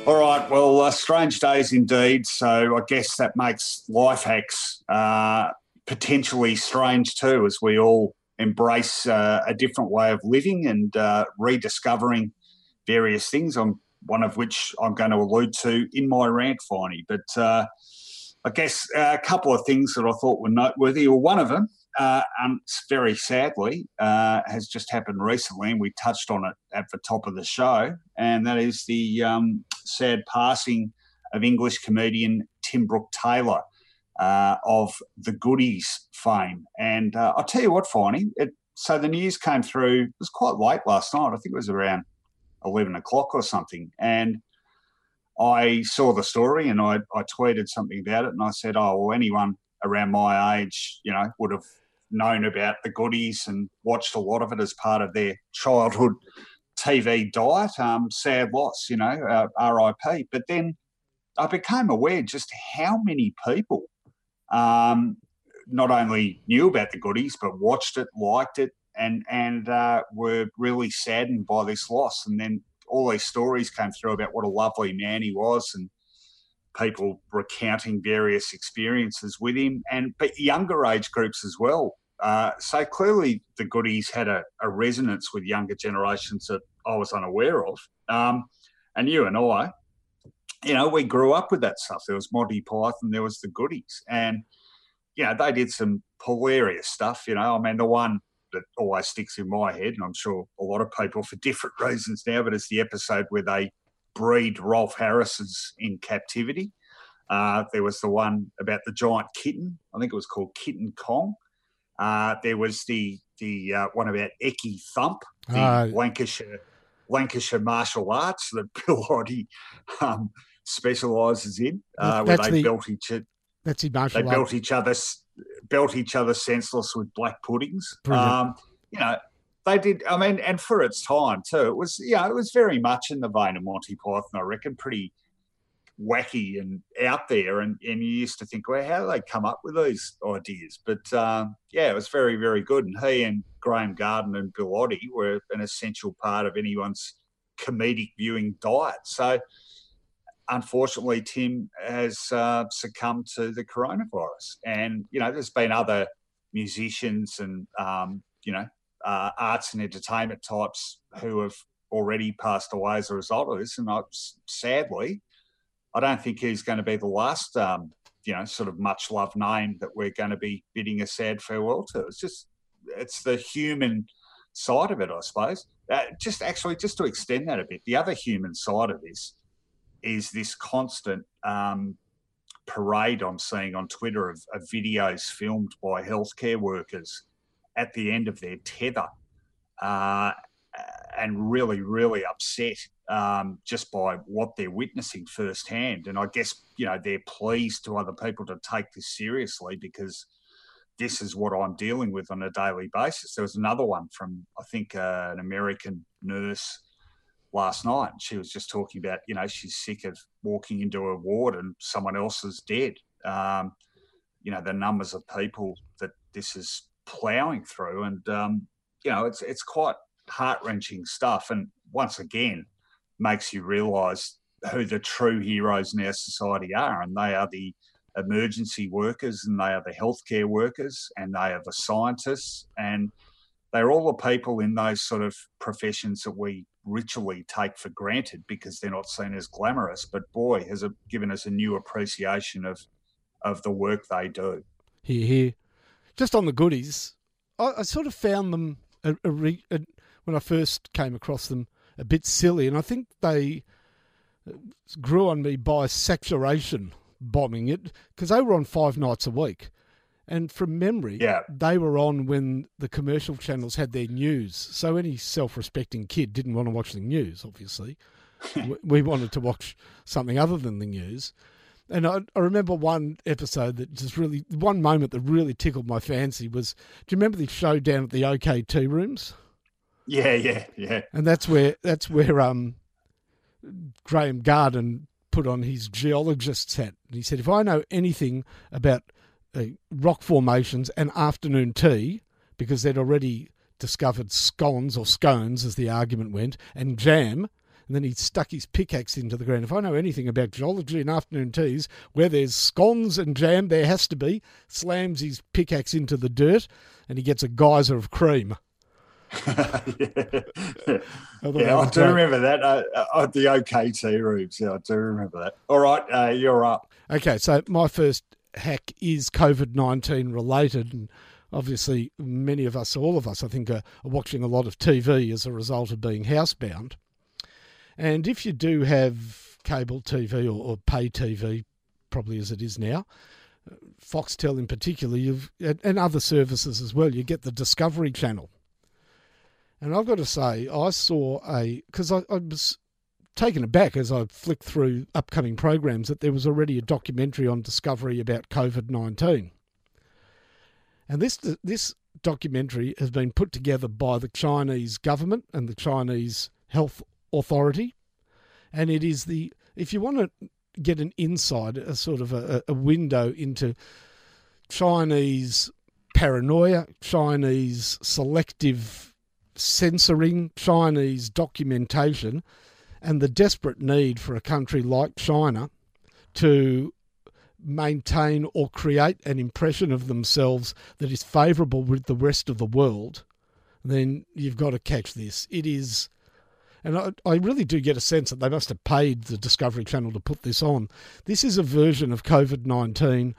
All right, well, uh, strange days indeed. So I guess that makes life hacks uh, potentially strange too, as we all embrace uh, a different way of living and uh, rediscovering various things. I'm one of which I'm going to allude to in my rant, Finey. But uh, I guess a couple of things that I thought were noteworthy, or one of them uh, very sadly, uh, has just happened recently, and we touched on it at the top of the show, and that is the um, sad passing of English comedian Tim Brooke Taylor uh, of the Goodies fame. And uh, I'll tell you what, Finey, it, so the news came through, it was quite late last night, I think it was around 11 o'clock or something, and I saw the story and I, I tweeted something about it, and I said, oh, well, anyone around my age, you know, would have known about the goodies and watched a lot of it as part of their childhood TV diet. Um, sad loss, you know, uh, RIP. But then I became aware just how many people um, not only knew about the goodies but watched it, liked it, and and uh, were really saddened by this loss. And then all these stories came through about what a lovely man he was and people recounting various experiences with him and but younger age groups as well uh, so clearly, the goodies had a, a, resonance with younger generations that I was unaware of. Um, and you and I you know, we grew up with that stuff. There was Monty Python, there was the goodies. And, you know, they did some hilarious stuff. You know, I mean, the one that always sticks in my head, and I'm sure a lot of people for different reasons now, but it's the episode where they breed Rolf Harris's in captivity. Uh, there was the one about the giant kitten. I think it was called Kitten Kong. Uh, there was the the uh, one about Ecky Thump, the uh, Lancashire Lancashire martial arts that Bill Oddie um, specialises in, uh, where they the, built each that's the martial they built each other built each other senseless with black puddings. Um, you know, they did. I mean, and for its time too, it was yeah, it was very much in the vein of Monty Python. I reckon, pretty wacky and out there. And, and you used to think, well, how do they come up with these ideas? But um, yeah, it was very, very good. And he and Graeme Garden and Bill Oddie were an essential part of anyone's comedic viewing diet. So unfortunately, Tim has uh, succumbed to the coronavirus. And, you know, there's been other musicians and, um, you know, uh, arts and entertainment types who have already passed away as a result of this. And I, sadly, I don't think he's going to be the last, um, you know, sort of much loved name that we're going to be bidding a sad farewell to. It's just, it's the human side of it, I suppose. Uh, just actually, just to extend that a bit, the other human side of this is this constant um, parade I'm seeing on Twitter of, of videos filmed by healthcare workers at the end of their tether. Uh, and really, really upset um, just by what they're witnessing firsthand. And I guess, you know, they're pleased to other people to take this seriously because this is what I'm dealing with on a daily basis. There was another one from, I think, uh, an American nurse last night. She was just talking about, you know, she's sick of walking into a ward and someone else is dead. Um, you know, the numbers of people that this is ploughing through. And, um, you know, it's, it's quite heart wrenching stuff. And once again, makes you realise who the true heroes in our society are, and they are the emergency workers, and they are the healthcare workers, and they are the scientists, and they're all the people in those sort of professions that we ritually take for granted because they're not seen as glamorous. But boy, has it given us a new appreciation of of the work they do. Here, here. Just on the goodies, I, I sort of found them a, a re, a, when I first came across them a bit silly, and I think they uh, grew on me by saturation bombing it because they were on five nights a week. And from memory, yeah. they were on when the commercial channels had their news. So any self respecting kid didn't want to watch the news, obviously. we wanted to watch something other than the news. And I, I, remember one episode that just really, one moment that really tickled my fancy was do you remember the show down at the OK Tea Rooms? Yeah, yeah, yeah. And that's where that's where um Graeme Garden put on his geologist's hat. And he said, if I know anything about rock formations and afternoon tea, because they'd already discovered scones or scones, as the argument went, and jam, and then he stuck his pickaxe into the ground. If I know anything about geology and afternoon teas, where there's scones and jam, there has to be, slams his pickaxe into the dirt, and he gets a geyser of cream. yeah, yeah I do remember that uh, uh, the OK Tea rooms. Yeah, I do remember that. All right, uh, you're up. Okay, so my first hack is COVID 19 related. And obviously, many of us, all of us, I think, are, are watching a lot of TV as a result of being housebound. And if you do have cable TV or, or pay TV, probably as it is now, Foxtel in particular, you've and other services as well. You get the Discovery Channel, and I've got to say, I saw a because I, I, was taken aback as I flicked through upcoming programs that there was already a documentary on Discovery about COVID nineteen, and this this documentary has been put together by the Chinese government and the Chinese Health Authority, and it is the if you want to get an inside, a sort of a, a window into Chinese paranoia, Chinese selective censoring Chinese documentation and the desperate need for a country like China to maintain or create an impression of themselves that is favourable with the rest of the world, then you've got to catch this. It is, and I, I, really do get a sense that they must have paid the Discovery Channel to put this on. This is a version of COVID 19.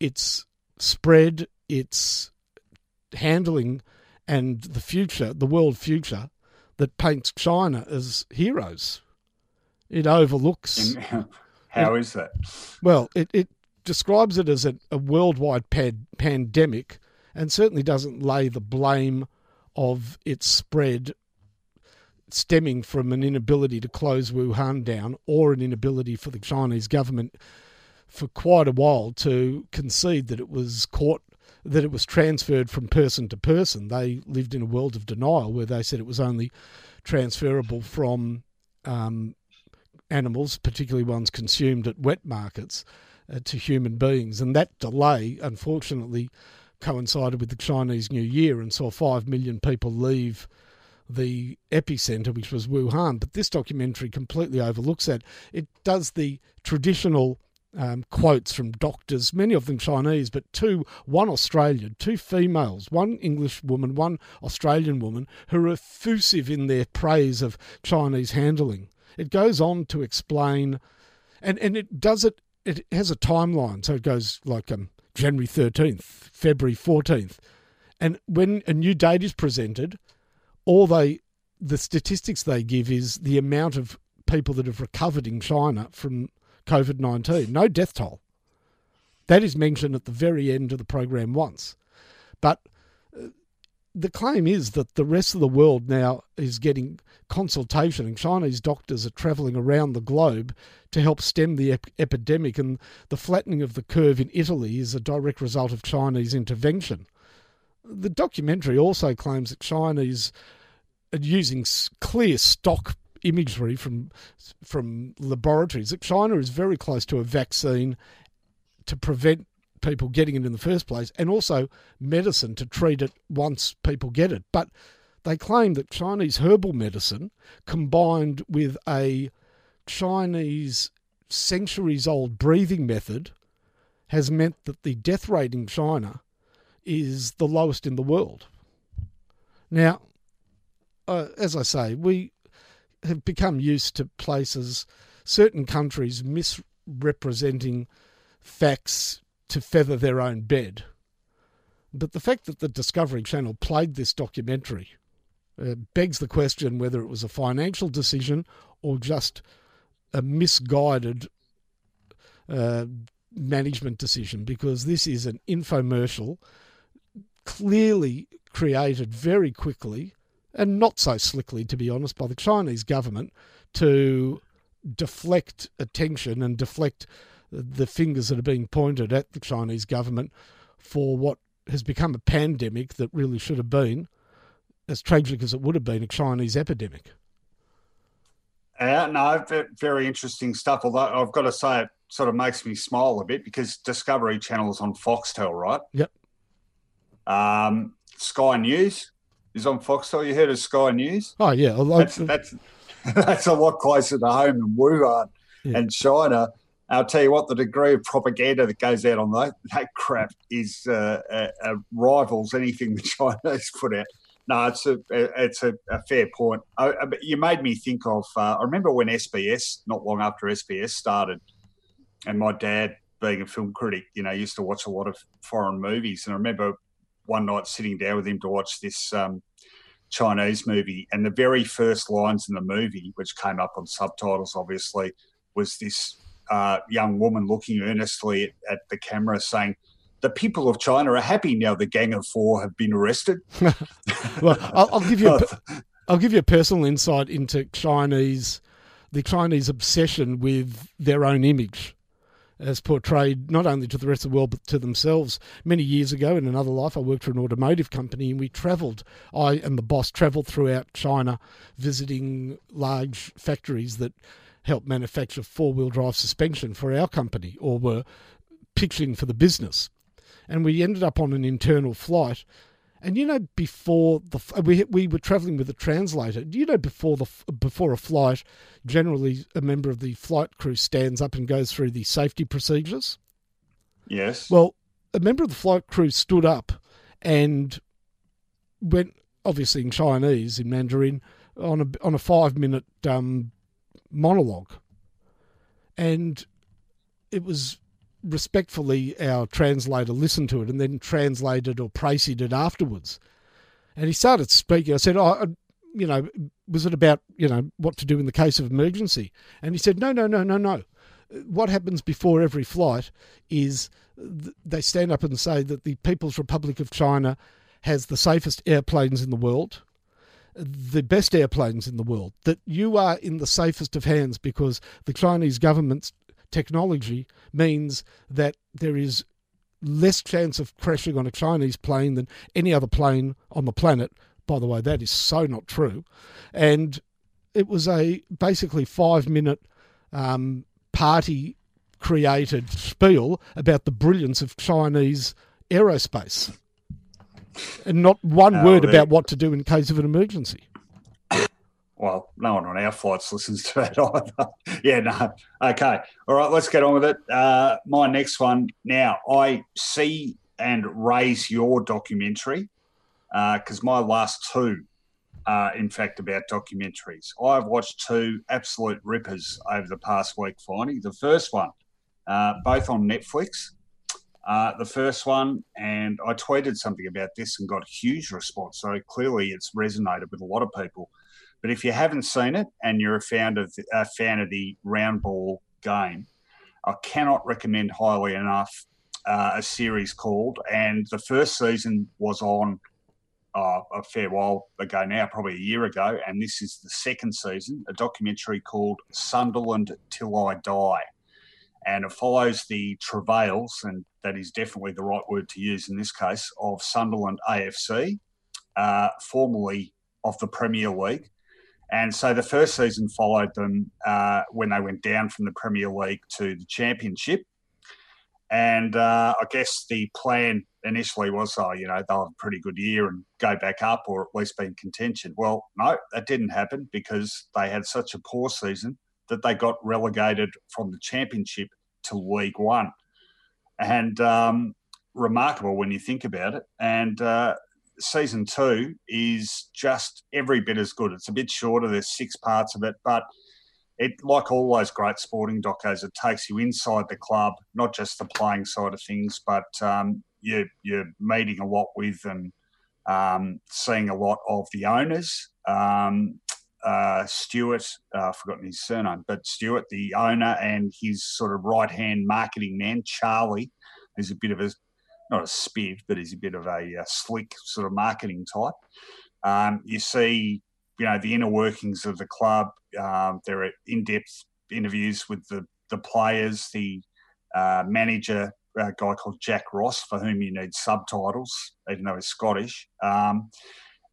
It's spread, it's handling, and the future, the world future, that paints China as heroes. It overlooks. How it, is that? Well, it, it describes it as a, a worldwide pad, pandemic and certainly doesn't lay the blame of its spread stemming from an inability to close Wuhan down or an inability for the Chinese government for quite a while to concede that it was caught that it was transferred from person to person. They lived in a world of denial where they said it was only transferable from um, animals, particularly ones consumed at wet markets, uh, to human beings. And that delay, unfortunately, coincided with the Chinese New Year and saw 5 million people leave the epicenter, which was Wuhan. But this documentary completely overlooks that. It does the traditional um, quotes from doctors, many of them Chinese, but two, one Australian, two females, one English woman, one Australian woman, who are effusive in their praise of Chinese handling. It goes on to explain, and, and it does it, it has a timeline. So it goes like um, January 13th, February 14th. And when a new date is presented, all they the statistics they give is the amount of people that have recovered in China from COVID 19. No death toll. That is mentioned at the very end of the program once. But uh, the claim is that the rest of the world now is getting consultation, and Chinese doctors are travelling around the globe to help stem the ep- epidemic. And the flattening of the curve in Italy is a direct result of Chinese intervention. The documentary also claims that Chinese using clear stock imagery from from laboratories that China is very close to a vaccine to prevent people getting it in the first place, and also medicine to treat it once people get it. But they claim that Chinese herbal medicine combined with a Chinese centuries old breathing method has meant that the death rate in China is the lowest in the world. Now, uh, as I say, we have become used to places, certain countries misrepresenting facts to feather their own bed. But the fact that the Discovery Channel played this documentary uh, begs the question whether it was a financial decision or just a misguided uh, management decision, because this is an infomercial clearly created very quickly and not so slickly, to be honest, by the Chinese government to deflect attention and deflect the fingers that are being pointed at the Chinese government for what has become a pandemic that really should have been, as tragic as it would have been, a Chinese epidemic. Yeah, no, very interesting stuff. Although I've got to say, it sort of makes me smile a bit because Discovery Channel is on Foxtel, right? Yep. Um, Sky News is on Foxtel. You heard of Sky News? Oh yeah, that's that's that's a lot closer to home in Wuhan yeah. and China. I'll tell you what, the degree of propaganda that goes out on that, that crap is uh, uh, uh, rivals anything the Chinese put out. No, it's a it's a, a fair point. I, I, you made me think of. Uh, I remember when SBS, not long after SBS started, and my dad, being a film critic, you know, used to watch a lot of foreign movies, and I remember one night sitting down with him to watch this um, Chinese movie, and the very first lines in the movie, which came up on subtitles, obviously, was this uh, young woman looking earnestly at, at, the camera, saying, "The people of China are happy now. The Gang of Four have been arrested." well, I'll, I'll, give you a, I'll give you a personal insight into Chinese, the Chinese obsession with their own image as portrayed not only to the rest of the world but to themselves. Many years ago, in another life, I worked for an automotive company and we travelled. I and the boss travelled throughout China, visiting large factories that helped manufacture four wheel drive suspension for our company or were pitching for the business. And we ended up on an internal flight and you know, before the we we were travelling with a translator. Do you know before the before a flight, generally a member of the flight crew stands up and goes through the safety procedures. Yes. Well, a member of the flight crew stood up and went, obviously in Chinese, in Mandarin, on a on a five minute um, monologue, and it was respectfully our translator listened to it and then translated or praised it afterwards. And he started speaking. I said, "Oh, uh, you know, was it about you know what to do in the case of emergency?" And he said, "No, no, no, no, no. What happens before every flight is they stand up and say that the People's Republic of China has the safest airplanes in the world." the best airplanes in the world, that you are in the safest of hands because the Chinese government's technology means that there is less chance of crashing on a Chinese plane than any other plane on the planet. By the way, that is so not true. And it was a basically five minute um, party created spiel about the brilliance of Chinese aerospace and not one oh, word about what to do in case of an emergency. Well, no one on our flights listens to that either. yeah, no. Okay. All right, let's get on with it. Uh, my next one. Now, I see and raise your documentary because uh, my last two are, in fact, about documentaries. I've watched two absolute rippers over the past week, finally. The first one, uh, both on Netflix. Uh, the first one, and I tweeted something about this and got a huge response. So clearly, it's resonated with a lot of people. But if you haven't seen it and you're a fan of a fan of the round ball game, I cannot recommend highly enough uh, a series called. And the first season was on uh, a fair while ago now, probably a year ago, and this is the second season, a documentary called Sunderland Till I Die and it follows the travails, and that is definitely the right word to use in this case, of Sunderland AFC, uh, formerly of the Premier League. And so the first season followed them uh, when they went down from the Premier League to the Championship. And uh, I guess the plan initially was, oh, you know, they'll have a pretty good year and go back up or at least be in contention. Well, no, that didn't happen because they had such a poor season that they got relegated from the championship to League One. And um, remarkable when you think about it. And uh, season two is just every bit as good. It's a bit shorter, there's six parts of it, but it, like all those great sporting docos, it takes you inside the club, not just the playing side of things, but um, you, you're meeting a lot with and um, seeing a lot of the owners. Um, uh, Stewart, uh, I've forgotten his surname, but Stewart, the owner, and his sort of right hand marketing man, Charlie, is a bit of a not a spiv, but he's a bit of a, a slick sort of marketing type. Um, you see, you know, the inner workings of the club. Um, there are in depth interviews with the the players, the uh, manager, a guy called Jack Ross, for whom you need subtitles, even though he's Scottish. Um,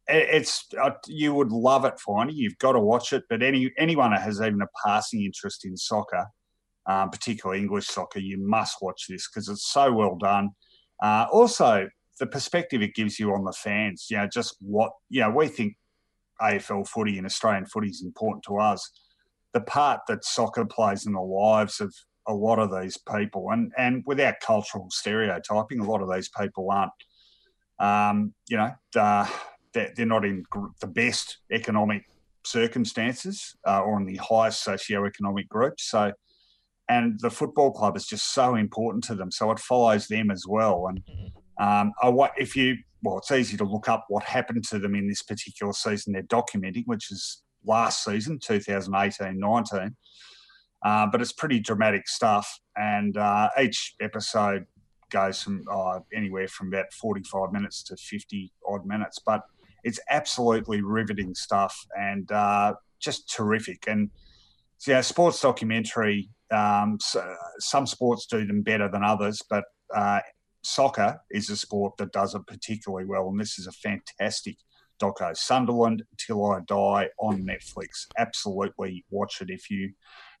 it's uh, you would love it, Finey. You've got to watch it. But any anyone that has even a passing interest in soccer, um, particularly English soccer, you must watch this because it's so well done. Uh, also, the perspective it gives you on the fans. You know, just what you know. We think AFL footy and Australian footy is important to us. The part that soccer plays in the lives of a lot of these people, and and without cultural stereotyping, a lot of these people aren't. Um, you know, uh, they're not in the best economic circumstances uh, or in the highest socio-economic groups. So, and the football club is just so important to them. So it follows them as well. And um, I, if you, well, it's easy to look up what happened to them in this particular season they're documenting, which is last season, 2018-19. Uh, but it's pretty dramatic stuff. And uh, each episode goes from uh, anywhere from about 45 minutes to 50 odd minutes. But it's absolutely riveting stuff and uh, just terrific. And so, yeah, sports documentary. Um, so, some sports do them better than others, but uh, soccer is a sport that does it particularly well. And this is a fantastic doco. Sunderland Till I Die on Netflix. Absolutely watch it if you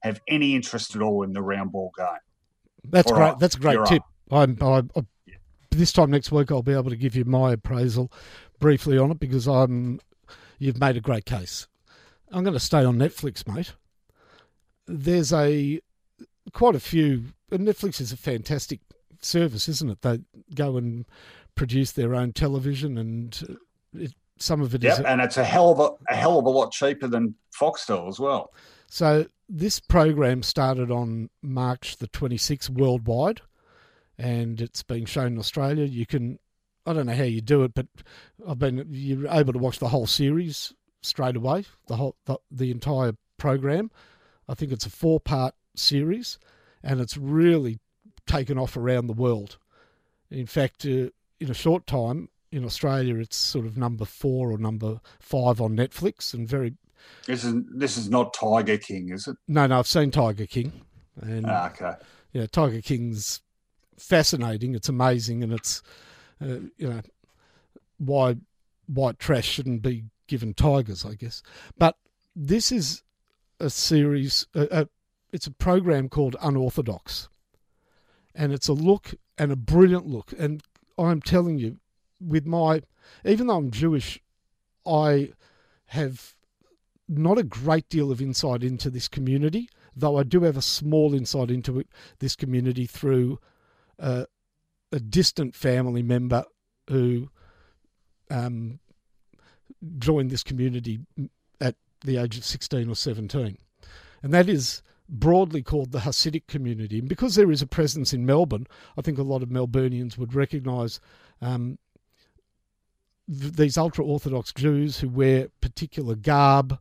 have any interest at all in the round ball game. That's all great. Right, That's a great tip. I'm, I, I, this time next week, I'll be able to give you my appraisal briefly on it because I'm. You've made a great case. I'm going to stay on Netflix, mate. There's a quite a few. Netflix is a fantastic service, isn't it? They go and produce their own television, and uh, it, some of it yep, is and it's a hell of a, a hell of a lot cheaper than Foxtel as well. So this program started on March the 26th worldwide, and it's being shown in Australia. You can, I don't know how you do it, but I've been you're able to watch the whole series straight away, the whole the, the entire program. I think it's a four part series, and it's really taken off around the world. In fact, uh, in a short time in Australia, it's sort of number four or number five on Netflix, and very. This is this is not Tiger King, is it? No, no, I've seen Tiger King, and ah, okay, yeah, Tiger King's fascinating. It's amazing, and it's uh, you know why white trash shouldn't be given tigers, I guess. But this is a series. a, it's a program called Unorthodox, and it's a look and a brilliant look. And I'm telling you, with my even though I'm Jewish, I have not a great deal of insight into this community, though I do have a small insight into it, this community through a, a distant family member who um, joined this community at the age of 16 or 17. And that is broadly called the Hasidic community. And because there is a presence in Melbourne, I think a lot of Melburnians would recognise um, th- these ultra Orthodox Jews who wear particular garb.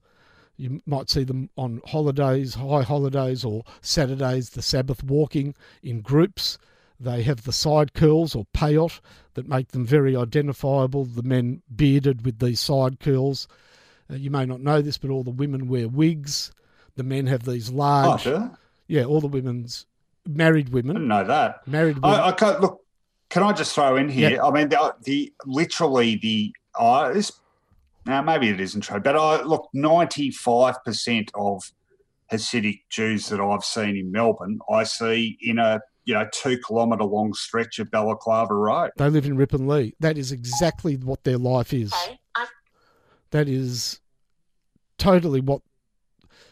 You might see them on holidays, high holidays, or Saturdays, the Sabbath walking in groups. They have the side curls or payot that make them very identifiable. The men bearded with these side curls. Uh, you may not know this, but all the women wear wigs. The men have these large. Oh, sure. Yeah, all the women's married women. I didn't know that. Married women. I, I can't, look, can I just throw in here? I mean, the, the literally the uh, this now maybe it isn't true, but I look ninety five percent of Hasidic Jews that I've seen in Melbourne, I see in a you know two kilometre long stretch of Balaclava Road. They live in Ripponlea. That is exactly what their life is. That is totally what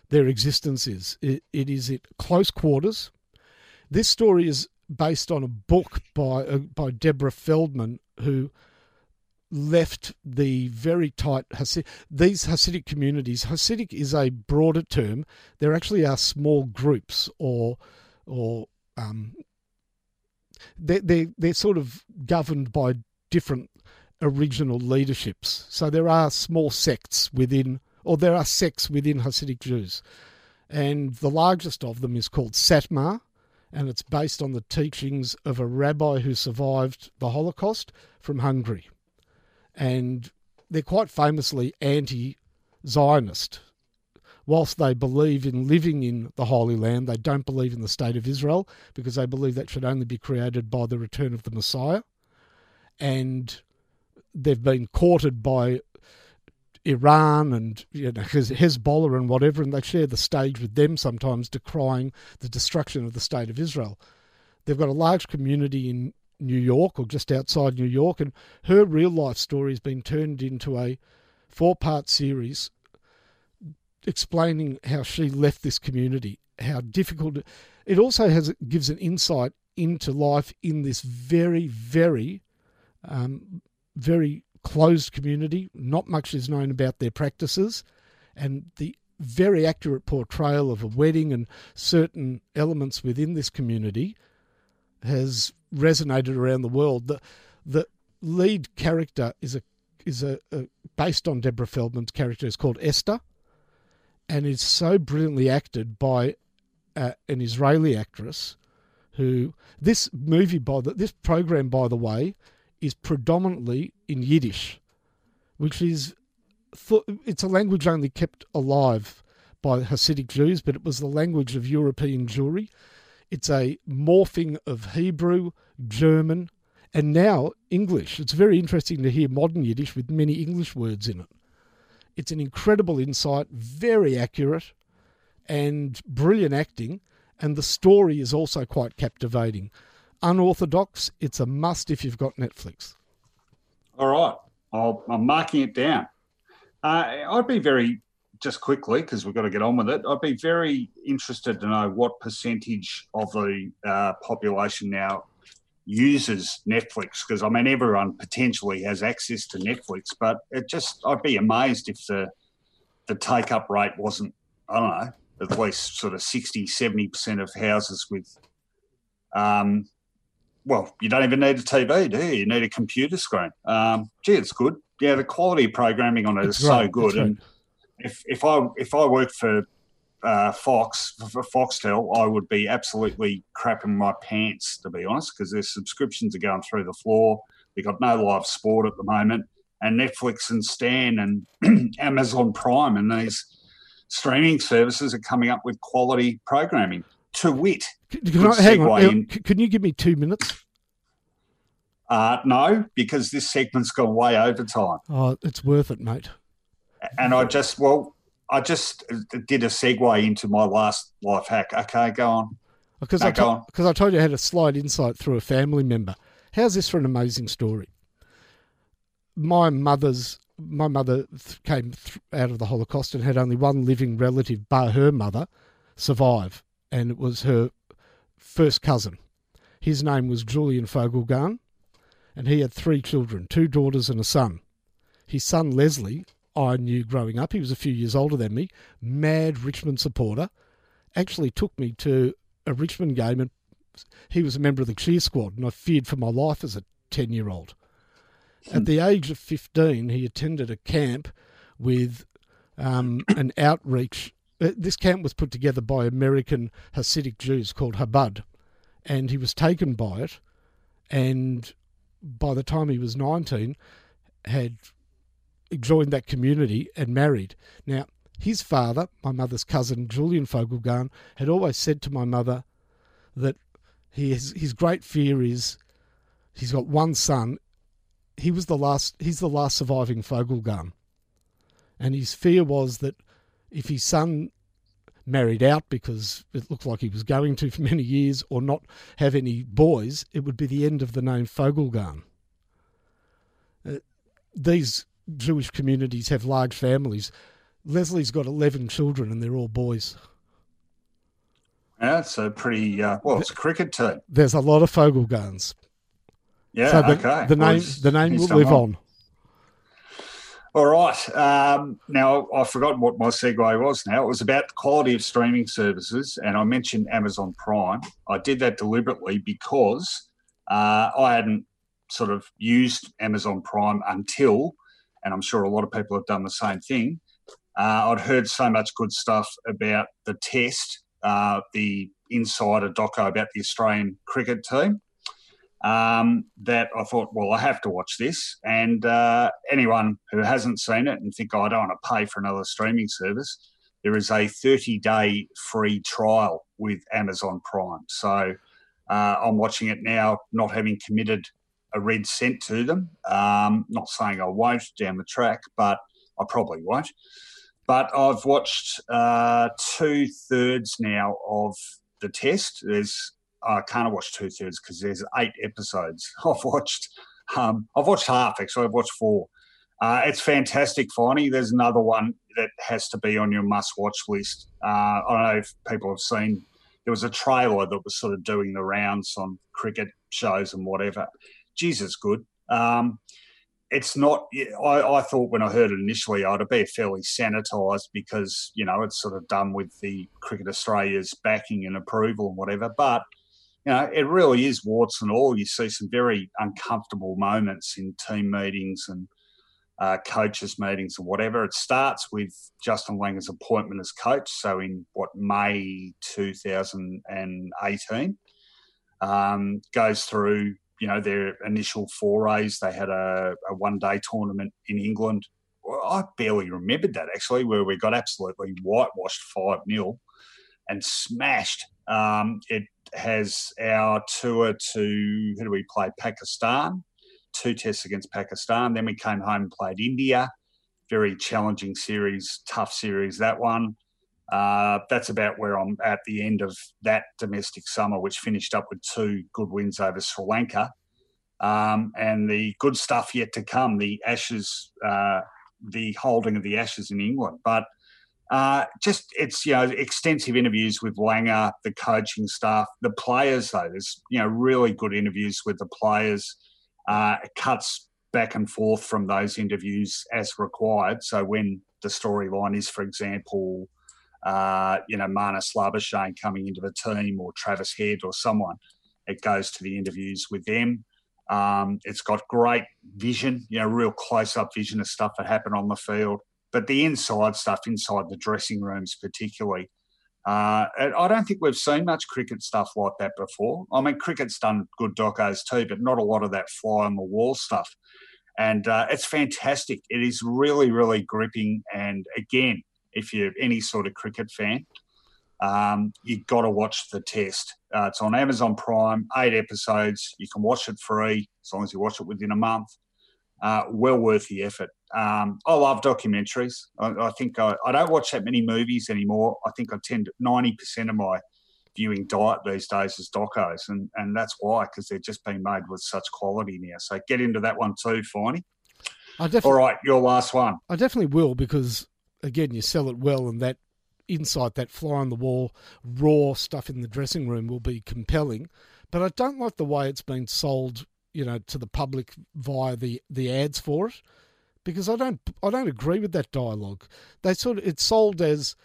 their existence is. It, it is at close quarters. This story is based on a book by uh, by Deborah Feldman, who left the very tight these Hasidic communities. Hasidic is a broader term. There actually are small groups or or um, they they they're sort of governed by different original leaderships. So there are small sects within, or there are sects within Hasidic Jews, and the largest of them is called Satmar, and it's based on the teachings of a rabbi who survived the Holocaust from Hungary, and they're quite famously anti-Zionist. Whilst they believe in living in the Holy Land, they don't believe in the state of Israel because they believe that should only be created by the return of the Messiah. And they've been courted by Iran and you know, Hezbollah and whatever, and they share the stage with them sometimes, decrying the destruction of the state of Israel. They've got a large community in New York or just outside New York, and her real life story has been turned into a four part series explaining how she left this community, how difficult it also has gives an insight into life in this very, very, um, very closed community. Not much is known about their practices, and the very accurate portrayal of a wedding and certain elements within this community has resonated around the world. The the lead character is a is a, a based on Deborah Feldman's character is called Esther, and is so brilliantly acted by uh, an Israeli actress. Who this movie by the this program by the way is predominantly in Yiddish, which is it's a language only kept alive by Hasidic Jews, but it was the language of European Jewry. It's a morphing of Hebrew, German, and now English. It's very interesting to hear modern Yiddish with many English words in it. It's an incredible insight, very accurate, and brilliant acting, and the story is also quite captivating unorthodox. It's a must if you've got Netflix. All right. I'll, I'm marking it down. Uh, I'd be very, just quickly, because we've got to get on with it, I'd be very interested to know what percentage of the uh, population now uses Netflix because I mean everyone potentially has access to Netflix, but it just I'd be amazed if the the take up rate wasn't I don't know at least sort of 60 70 percent of houses with um well you don't even need a TV do you? You need a computer screen. Um gee it's good. Yeah the quality programming on it is right, so good. And if if I if I worked for uh, Fox for Foxtel, I would be absolutely crapping my pants to be honest, because their subscriptions are going through the floor. We've got no live sport at the moment, and Netflix and Stan and Amazon Prime and these streaming services are coming up with quality programming. To wit, can I, hang on, in, can you give me two minutes? Uh, no, because this segment's gone way over time. Oh, it's worth it, mate. And I just, well, I just did a segue into my last life hack. Okay, go on. Because no, I, to- because I told you I had a slight insight through a family member. How's this for an amazing story? My mother's my mother came out of the Holocaust and had only one living relative, bar her mother, survive, and it was her first cousin. His name was Julian Fogelgarn, and he had three children, two daughters and a son. His son Leslie I knew growing up. He was a few years older than me, mad Richmond supporter. Actually took me to a Richmond game and he was a member of the cheer squad and I feared for my life as a 10 year old. At hmm. the age of 15, he attended a camp with um, an outreach. Uh, this camp was put together by American Hasidic Jews called Chabad, and he was taken by it. And by the time he was 19, had joined that community and married. Now, his father, my mother's cousin, Julian Fogelgarn, had always said to my mother that has, his great fear is he's got one son. He was the last. He's the last surviving Fogelgarn, and his fear was that if his son married out because it looked like he was going to for many years, or not have any boys, it would be the end of the name Fogelgarn. Uh, these Jewish communities have large families. Leslie's got 11 children and they're all boys. Yeah, it's a pretty, uh, well, it's a cricket team. There's a lot of Fogelgarns. Yeah, so the, okay. The name, the name will live on. on. All right. Um, now, I've forgotten what my segue was now. It was about the quality of streaming services, and I mentioned Amazon Prime. I did that deliberately because uh, I hadn't sort of used Amazon Prime until and I'm sure a lot of people have done the same thing. Uh, I'd heard so much good stuff about the test, uh, the insider doco about the Australian cricket team, um, that I thought, well, I have to watch this. And uh, anyone who hasn't seen it and think, oh, I don't want to pay for another streaming service, there is a 30 day free trial with Amazon Prime. So uh, I'm watching it now, not having committed a red cent to them. Um, not saying I won't down the track, but I probably won't. But I've watched uh, two thirds now of the test. There's I can't watch two thirds because there's eight episodes. I've watched. Um, I've watched half actually. I've watched four. Uh, it's fantastic, Finey. There's another one that has to be on your must-watch list. Uh, I don't know if people have seen. There was a trailer that was sort of doing the rounds on cricket shows and whatever. Jesus, good. Um, it's not. I, I, thought when I heard it initially, I'd be fairly sanitised because you know it's sort of done with the Cricket Australia's backing and approval and whatever. But you know, it really is warts and all. You see some very uncomfortable moments in team meetings and uh, coaches meetings and whatever. It starts with Justin Langer's appointment as coach. So in what May 2018, um, goes through you know their initial forays. They had a, a one day tournament in England. I barely remembered that actually, where we got absolutely whitewashed five 0 and smashed. Um, it has our tour to who do we play? Pakistan. Two tests against Pakistan. Then we came home and played India. Very challenging series, tough series that one. Uh, that's about where I'm at the end of that domestic summer, which finished up with two good wins over Sri Lanka. Um, and the good stuff yet to come, the Ashes, uh, the holding of the Ashes in England. But Uh, just it's you know extensive interviews with Langer, the coaching staff, the players though. There's you know really good interviews with the players. Uh, it cuts back and forth from those interviews as required. So when the storyline is, for example, uh, you know Marnus Labuschagne coming into the team or Travis Head or someone, it goes to the interviews with them. Um, it's got great vision, you know, real close up vision of stuff that happened on the field. But the inside stuff, inside the dressing rooms, particularly, uh, I don't think we've seen much cricket stuff like that before. I mean, cricket's done good docos too, but not a lot of that fly on the wall stuff. And uh, it's fantastic. It is really, really gripping. And again, if you're any sort of cricket fan, um, you've got to watch the test. Uh, it's on Amazon Prime, eight episodes. You can watch it free as long as you watch it within a month. Uh, well worth the effort. Um, I love documentaries. I, I think I, I, don't watch that many movies anymore. I think I tend ninety percent of my viewing diet these days is docos, and and that's why because they're just being made with such quality now. So get into that one too, Finey. All right, your last one. I definitely will because again, you sell it well, and that insight, that fly on the wall, raw stuff in the dressing room will be compelling. But I don't like the way it's been sold, you know, to the public via the the ads for it because I don't I don't agree with that dialogue. They sort of it's sold as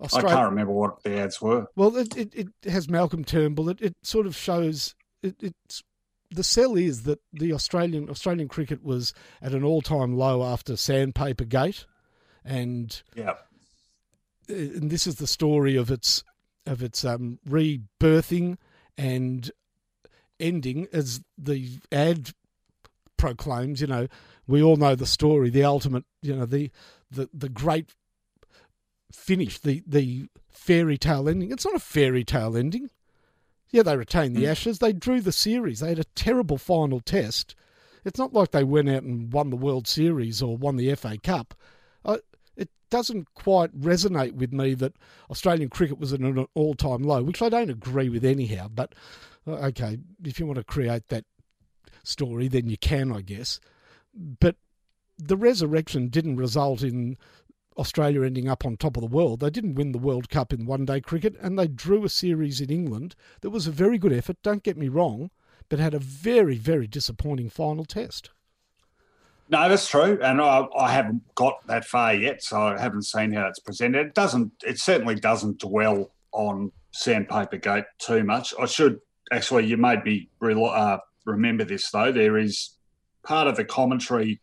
Australia. I can't remember what the ads were. Well, it it, it has Malcolm Turnbull. It it sort of shows it, it's the sell is that the Australian Australian cricket was at an all time low after Sandpaper Gate, and yeah, and this is the story of its of its um, rebirthing and ending as the ad proclaims. You know, we all know the story, the ultimate, you know, the the the great finish, the the fairy tale ending. It's not a fairy tale ending. Yeah, they retained the mm. Ashes. They drew the series. They had a terrible final test. It's not like they went out and won the World Series or won the FA Cup. Uh, it doesn't quite resonate with me that Australian cricket was at an all-time low, which I don't agree with anyhow. But uh, okay, if you want to create that story, then you can, I guess but the resurrection didn't result in Australia ending up on top of the world. They didn't win the World Cup in one day cricket, and they drew a series in England that was a very good effort, don't get me wrong, but had a very, very disappointing final test. No, that's true, and I, I, haven't got that far yet, so I haven't seen how it's presented. It doesn't. It certainly doesn't dwell on Sandpaper Gate too much. I should actually. You made me uh, remember this though. There is part of the commentary,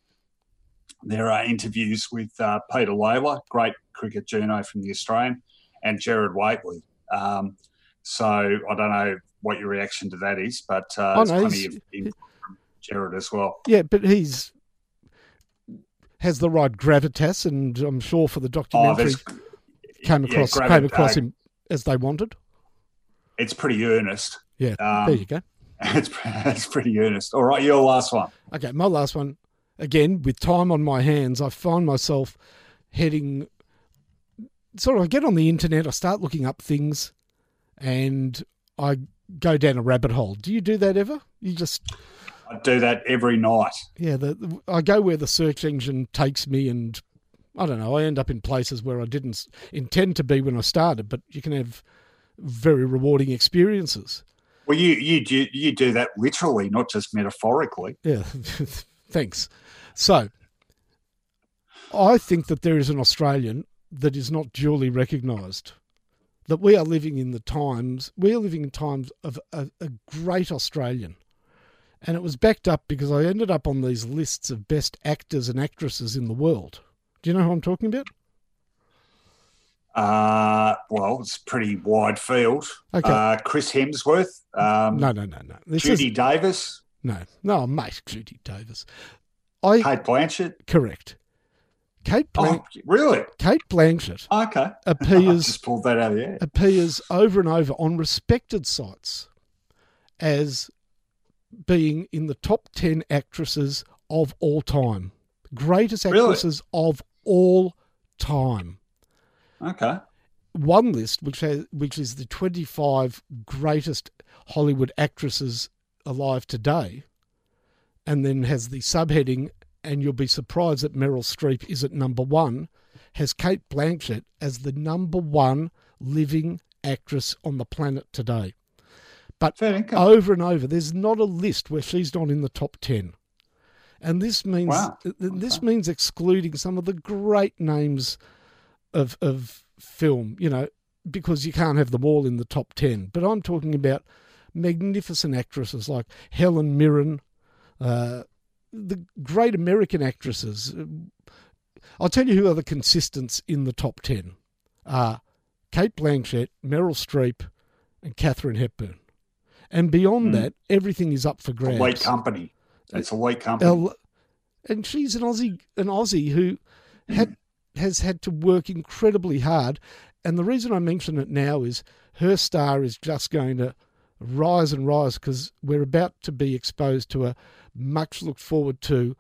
there are interviews with uh, Peter Lalor, great cricket journo from the Australian, and Gerard Whateley. Um, so I don't know what your reaction to that is, but uh, oh, no, plenty of from Gerard as well. Yeah, but he's has the right gravitas, and I'm sure for the documentary oh, came across yeah, came across uh, him as they wanted. It's pretty earnest. Yeah, um, there you go. It's, it's pretty earnest. All right, your last one. Okay, my last one. Again, with time on my hands, I find myself heading. Sort of, I get on the internet, I start looking up things, and I go down a rabbit hole. Do you do that ever? You just. I do that every night. Yeah, the, I go where the search engine takes me, and I don't know. I end up in places where I didn't intend to be when I started, but you can have very rewarding experiences. Well, you you do you do that literally, not just metaphorically. Yeah, thanks. So, I think that there is an Australian that is not duly recognised. That we are living in the times we are living in times of a, a great Australian, and it was backed up because I ended up on these lists of best actors and actresses in the world. Do you know who I'm talking about? Uh, well, it's pretty wide field. Okay. Uh, Chris Hemsworth. Um, no, no, no, no. This Judy is... Davis. No, no, mate, Judy Davis. I Cate Blanchett. Correct. Cate Blanchett. Oh, really? Cate Blanchett. Okay. Appears just pulled that out of the air. Appears over and over on respected sites as being in the top ten actresses of all time, greatest actresses really? of all time. Okay. One list, which has, which is the 25 greatest Hollywood actresses alive today, and then has the subheading, and you'll be surprised that Meryl Streep is at number one, has Cate Blanchett as the number one living actress on the planet today. But over and over, there's not a list where she's not in the top 10. And this means wow. this means excluding some of the great names of of film, you know, because you can't have them all in the top 10. But I'm talking about magnificent actresses like Helen Mirren, uh, the great American actresses. I'll tell you who are the consistents in the top 10 are Cate Blanchett, Meryl Streep, and Katharine Hepburn. And beyond mm. that, everything is up for grabs. A white company. It's a white company. And she's an Aussie, an Aussie who had, has had to work incredibly hard. And the reason I mention it now is her star is just going to rise and rise because we're about to be exposed to a much looked forward to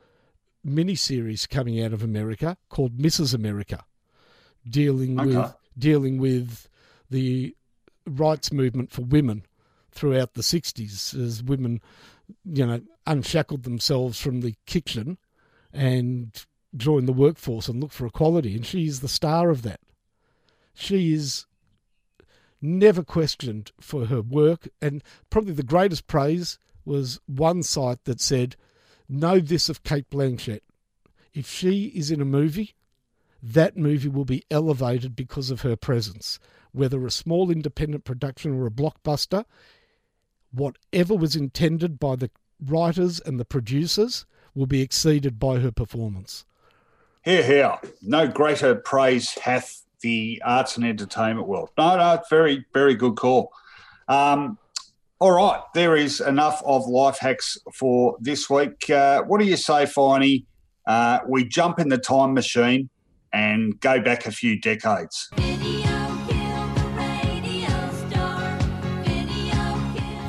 miniseries coming out of America called Mrs. America, dealing okay. with dealing with the rights movement for women throughout the 60s as women, you know, unshackled themselves from the kitchen and joined the workforce and look for equality. And she is the star of that. She is never questioned for her work. And probably the greatest praise was one site that said, Know this of Cate Blanchett. If she is in a movie, that movie will be elevated because of her presence. Whether a small independent production or a blockbuster, whatever was intended by the writers and the producers will be exceeded by her performance. Here, here. No greater praise hath the arts and entertainment world. No, no, very, very good call. Um, all right, there is enough of life hacks for this week. Uh, what do you say, Finey? Uh, we jump in the time machine and go back a few decades.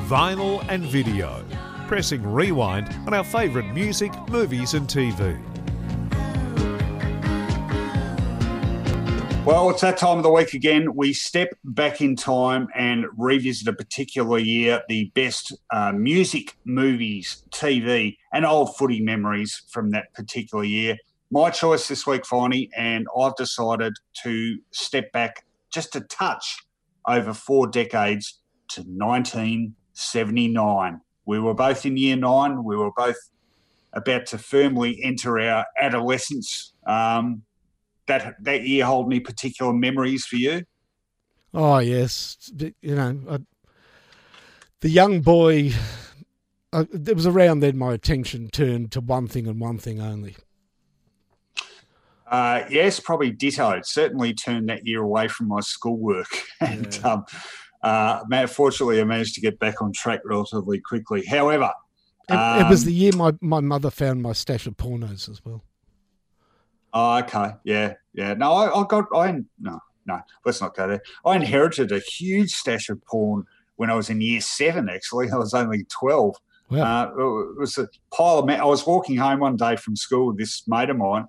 Vinyl and video. Pressing rewind on our favourite music, movies, and TV. Well, it's that time of the week again. We step back in time and revisit a particular year, the best uh, music, movies, TV, and old footy memories from that particular year. My choice this week, Finey, and I've decided to step back just a touch over four decades to 1979. We were both in year nine. We were both about to firmly enter our adolescence. Um, that that year hold any particular memories for you? Oh yes, you know, I, the young boy. I, it was around then my attention turned to one thing and one thing only. Uh, yes, probably ditto. certainly turned that year away from my schoolwork, and yeah. um, uh, fortunately, I managed to get back on track relatively quickly. However, it, um, it was um, the year my, my mother found my stash of pornos as well. Oh, okay. Yeah, yeah. No, I, I got. I no, no. Let's not go there. I inherited a huge stash of porn when I was in year seven. Actually, I was only twelve. Wow. Uh, it was a pile of. I was walking home one day from school with this mate of mine,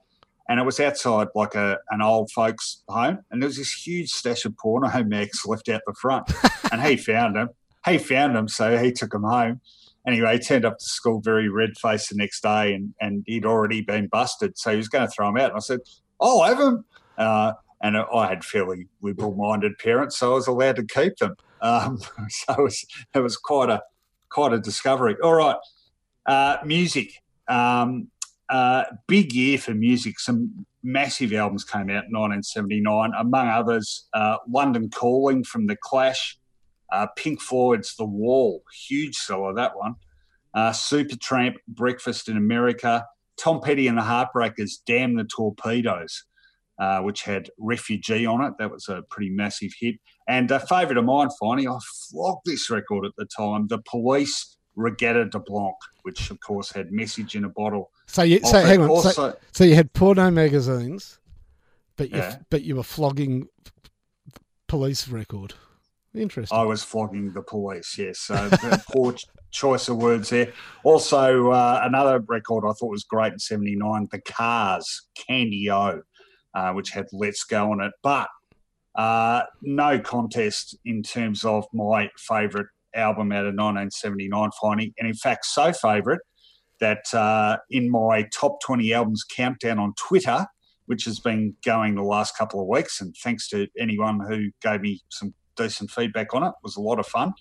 and it was outside like a an old folks' home, and there was this huge stash of porno mags left out the front, and he found them. He found them, so he took them home anyway, he turned up to school very red faced the next day and, and he'd already been busted. So he was going to throw them out. And I said, I'll have them. Uh, and I had fairly liberal minded parents, so I was allowed to keep them. Um, so it was, it was quite a quite a discovery. All right, uh, music. Um, uh, big year for music. Some massive albums came out in 1979, among others, uh, London Calling from The Clash, uh, Pink Floyd's The Wall, huge seller, that one. Uh, Supertramp, Breakfast in America. Tom Petty and the Heartbreakers, Damn the Torpedoes, uh, which had Refugee on it. That was a pretty massive hit. And a favourite of mine, finally, I flogged this record at the time, The Police, Reggatta de Blanc, which of course had Message in a Bottle. So, you, so hang on. Also, so, so, you had porno magazines, but you, yeah. but you were flogging police record. Interesting. I was flogging the police, yes. So poor choice of words there. Also, uh, another record I thought was great in 79, The Cars, Candy O, uh, which had Let's Go on it. But uh, no contest in terms of my favourite album out of 1979, Finey, And in fact, so favourite that uh, in my top 20 albums countdown on Twitter, which has been going the last couple of weeks. And thanks to anyone who gave me some decent feedback on it, it was a lot of fun.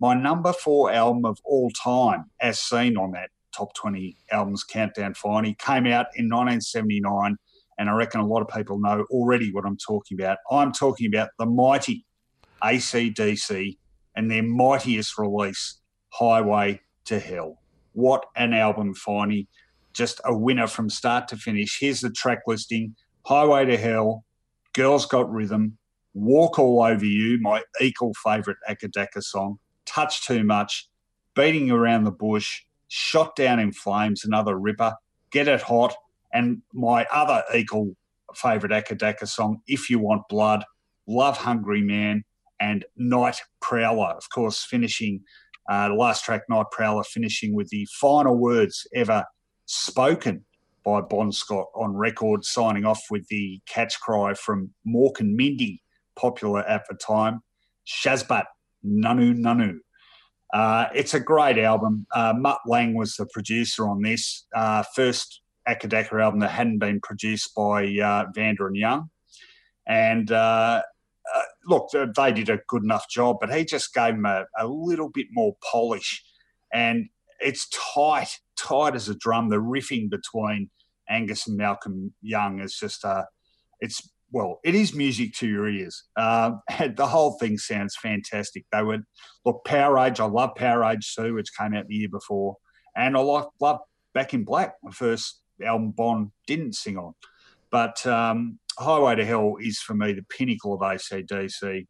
My number four album of all time, as seen on that top 20 albums countdown Finey, came out in 1979. And I reckon a lot of people know already what I'm talking about. I'm talking about the mighty ACDC and their mightiest release, Highway to Hell. What an album, Finey. Just a winner from start to finish. Here's the track listing Highway to Hell, Girls Got Rhythm, Walk All Over You, my equal favourite Acca Dacca song, Touch Too Much, Beating Around the Bush, Shot Down in Flames, another ripper, Get It Hot, and my other equal favourite Acca Dacca song, If You Want Blood, Love Hungry Man, and Night Prowler, of course, finishing uh, the last track, Night Prowler, finishing with the final words ever spoken by Bon Scott on record, signing off with the catch cry from Mork and Mindy, popular at the time, Shazbot Nanu Nanu. Uh, it's a great album. Uh, Mutt Lange was the producer on this uh, first Acca Dacca album that hadn't been produced by uh, Vanda and Young. And uh, uh, look, they did a good enough job, but he just gave them a, a little bit more polish. And it's tight, tight as a drum. The riffing between Angus and Malcolm Young is just a, uh, it's well, it is music to your ears. Uh, the whole thing sounds fantastic. They would look Powerage. I love Powerage too, which came out the year before, and I like love Back in Black, the first album Bon didn't sing on. But um, Highway to Hell is for me the pinnacle of ACDC.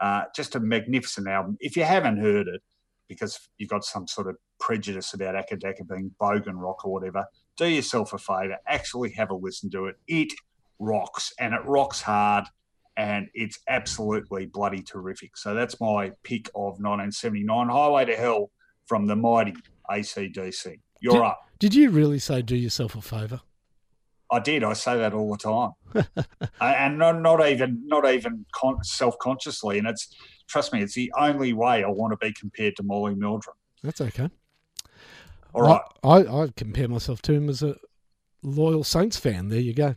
Uh, just a magnificent album. If you haven't heard it, because you've got some sort of prejudice about Acca Dacca being bogan rock or whatever, do yourself a favour. Actually have a listen to it. It rocks, and it rocks hard, and it's absolutely bloody terrific. So that's my pick of 1979, Highway to Hell from the mighty ACDC. You're did, up. Did you really say do yourself a favour? I did. I say that all the time, and not, not even not even con- self consciously. And it's trust me, it's the only way I want to be compared to Molly Meldrum. That's okay. All right. I, I, I compare myself to him as a loyal Saints fan. There you go.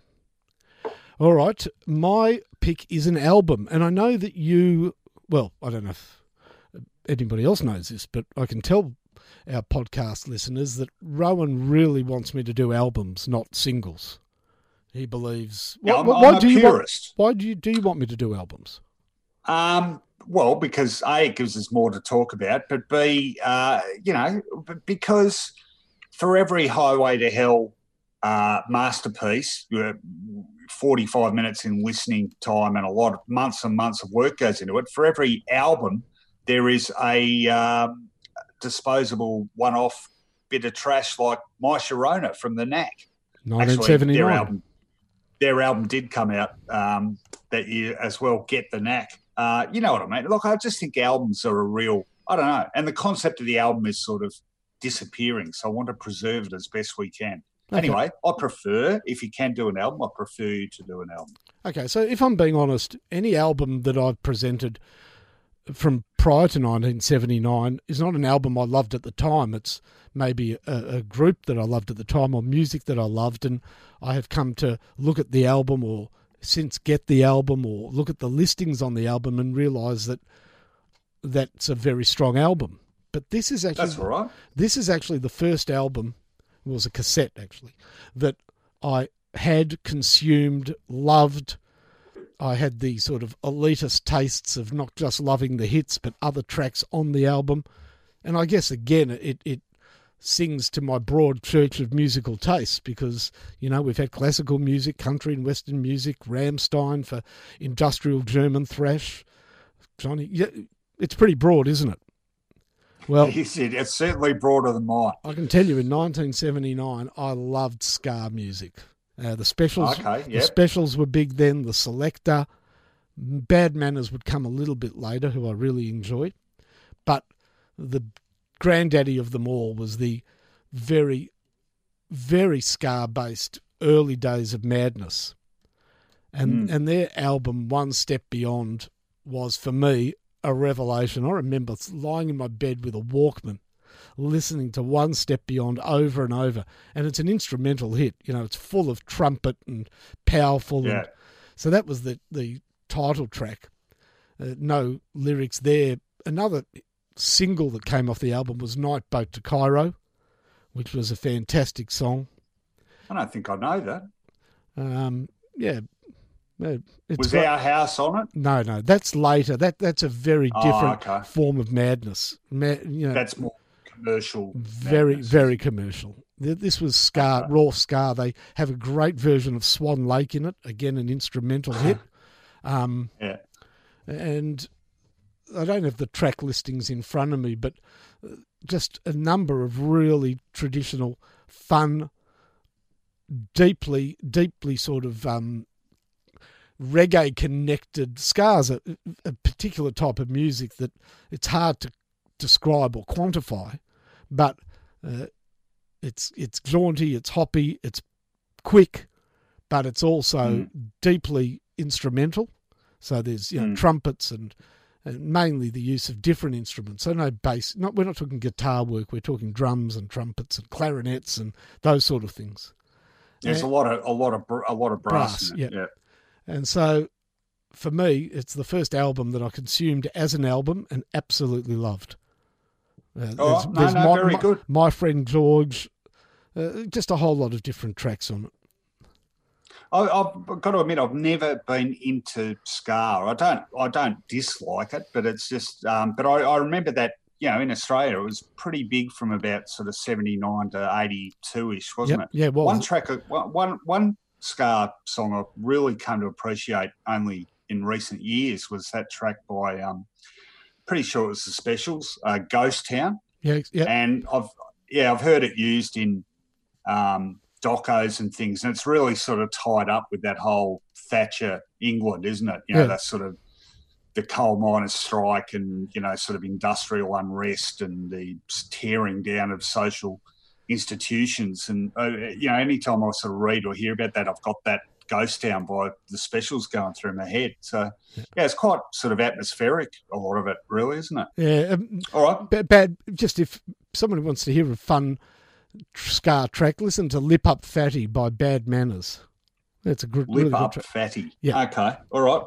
All right, my pick is an album, and I know that you. Well, I don't know if anybody else knows this, but I can tell our podcast listeners that Rohan really wants me to do albums, not singles. He believes. Yeah, I'm, why do you purist. Want, why do you do you want me to do albums? Um, well, because a it gives us more to talk about, but b uh, you know because for every Highway to Hell uh, masterpiece, forty five minutes in listening time and a lot of months and months of work goes into it. For every album, there is a um, disposable one off bit of trash like My Sharona from the Knack. 1979. Actually, their album their album did come out um, that year as well. Get the knack. Uh, you know what I mean? Look, I just think albums are a real. I don't know, and the concept of the album is sort of disappearing. So I want to preserve it as best we can. Okay. Anyway, I prefer if you can do an album, I prefer you to do an album. Okay, so if I'm being honest, any album that I've presented from prior to 1979 is not an album I loved at the time. It's maybe a, a, group that I loved at the time or music that I loved, and I have come to look at the album or since get the album or look at the listings on the album and realise that that's a very strong album. But this is actually that's all right. This is actually the first album. It was a cassette actually that I had consumed, loved I had the sort of elitist tastes of not just loving the hits, but other tracks on the album. And I guess, again, it, it sings to my broad church of musical tastes because, you know, we've had classical music, country and western music, Rammstein for industrial German thrash. Johnny, yeah, it's pretty broad, isn't it? Well, he said it's certainly broader than mine. I can tell you in 1979, I loved ska music. Uh, the specials, okay, yep. the specials were big then. The Selecter, Bad Manners would come a little bit later, who I really enjoyed, but the granddaddy of them all was the very, very ska-based early days of Madness, and mm. and their album One Step Beyond was for me a revelation. I remember lying in my bed with a Walkman listening to One Step Beyond over and over. And it's an instrumental hit. You know, it's full of trumpet and powerful. Yeah. And, so that was the, the title track. Uh, no lyrics there. Another single that came off the album was Night Boat to Cairo, which was a fantastic song. I don't think I know that. Um, yeah. Was got- our house on it? no, no, that's later. That that's a very Oh, different okay. form of madness. Ma- you know, That's more commercial. very madness. very commercial. This was Ska, Raw Ska. They have a great version of Swan Lake in it. Again, an instrumental hit. Um, Yeah. and I don't have the track listings in front of me, but uh, just a number of really traditional, fun, deeply, deeply sort of um, reggae connected scars, a, a particular type of music that it's hard to describe or quantify, but uh, it's it's jaunty, it's hoppy, it's quick, but it's also Mm. deeply instrumental. So there's you know Mm. trumpets and, and mainly the use of different instruments. So no bass. Not we're not talking guitar work. We're talking drums and trumpets and clarinets and those sort of things. There's Yeah. a lot of a lot of a lot of brass. Brass, it. yeah. And so, for me, it's the first album that I consumed as an album and absolutely loved. Uh, Oh, no, no, very my, good. My friend George, uh, just a whole lot of different tracks on it. I, I've got to admit, I've never been into ska. I don't, I don't dislike it, but it's just. Um, but I, I remember that you know in Australia it was pretty big from about sort of seventy nine to eighty two ish, wasn't Yep. it? Yeah, well, One track, one, one, one ska song I've really come to appreciate only in recent years was that track by. Um, pretty sure it was the Specials, uh, Ghost Town yeah, yeah, and I've yeah I've heard it used in um, docos and things, and it's really sort of tied up with that whole Thatcher England, isn't it? You know, Yeah. that sort of the coal miners' strike and you know sort of industrial unrest and the tearing down of social institutions, and uh, you know, anytime I sort of read or hear about that, I've got that ghost town by the specials going through my head. So yeah, it's quite sort of atmospheric. A lot of it, really, isn't it? yeah. Um, All right. ba- bad. Just if someone wants to hear a fun ska track, listen to "Lip Up Fatty" by Bad Manners. That's a good, Lip really good up track. fatty. Yeah. Okay. All right.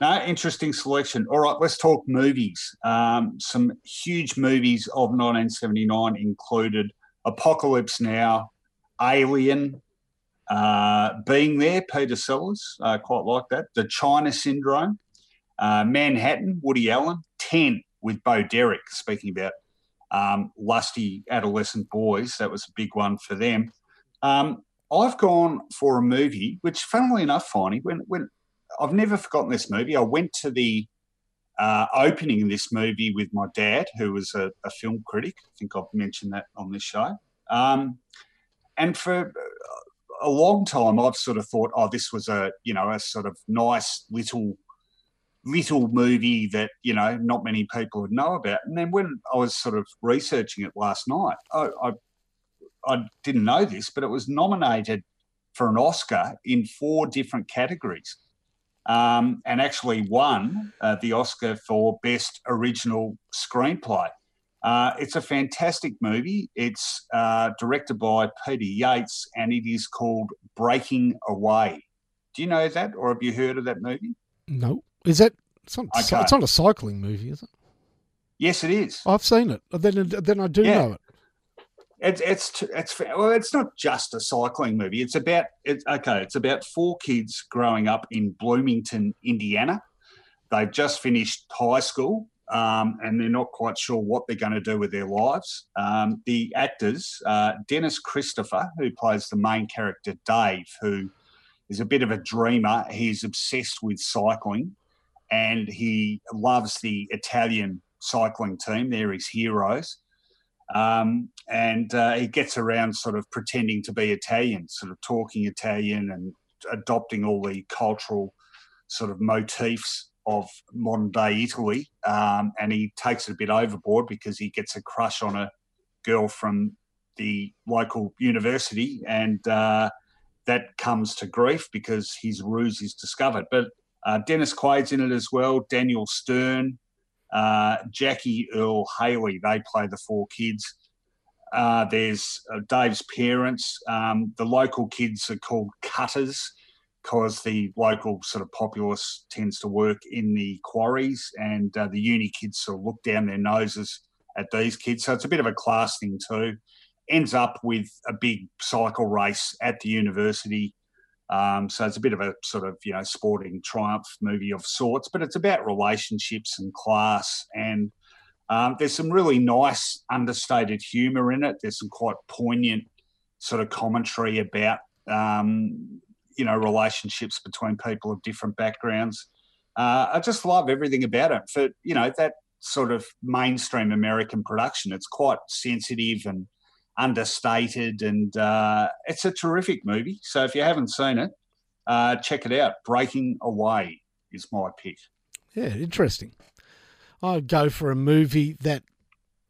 No, interesting selection. All right, let's talk movies. Um, some huge movies of 1979 included Apocalypse Now, Alien, uh, Being There, Peter Sellers, uh, quite like that. The China Syndrome, uh, Manhattan, Woody Allen, 10 with Bo Derek, speaking about um, lusty adolescent boys. That was a big one for them. Um, I've gone for a movie, which, funnily enough, Finey, when when I've never forgotten this movie. I went to the uh, opening this movie with my dad, who was a, a film critic. I think I've mentioned that on this show. Um, and for a long time, I've sort of thought, oh, this was a you know a sort of nice little little movie that you know not many people would know about. And then when I was sort of researching it last night, I, I I didn't know this, but it was nominated for an Oscar in four different categories, um, and actually won uh, the Oscar for Best Original Screenplay. Uh, it's a fantastic movie. It's uh, directed by Peter Yates, and it is called Breaking Away. Do you know that, or have you heard of that movie? No, is that? It's not, Okay. it's not a cycling movie, is it? Yes, it is. I've seen it. Then, then I do Yeah. know it. It's it's it's well, it's not just a cycling movie. It's about it's okay. It's about four kids growing up in Bloomington, Indiana. They've just finished high school, um, and they're not quite sure what they're going to do with their lives. Um, the actors, uh, Dennis Christopher, who plays the main character Dave, who is a bit of a dreamer. He's obsessed with cycling, and he loves the Italian cycling team. They're his heroes um, and uh, he gets around sort of pretending to be Italian, sort of talking Italian and adopting all the cultural sort of motifs of modern day Italy. Um, and he takes it a bit overboard because he gets a crush on a girl from the local university, and uh, that comes to grief because his ruse is discovered. But uh, Dennis Quaid's in it as well, Daniel Stern. Uh, Jackie Earle Haley, they play the four kids. Uh, there's uh, Dave's parents. Um, the local kids are called cutters because the local sort of populace tends to work in the quarries, and uh, the uni kids sort of look down their noses at these kids. So it's a bit of a class thing too. Ends up with a big cycle race at the university. Um, so it's a bit of a sort of you know sporting triumph movie of sorts, but it's about relationships and class and um, there's some really nice understated humour in it. There's some quite poignant sort of commentary about um, you know relationships between people of different backgrounds. Uh, I just love everything about it. For you know that sort of mainstream American production, it's quite sensitive and understated, and uh, it's a terrific movie. So if you haven't seen it, uh, check it out. Breaking Away is my pick. Yeah, interesting. I'd go for a movie that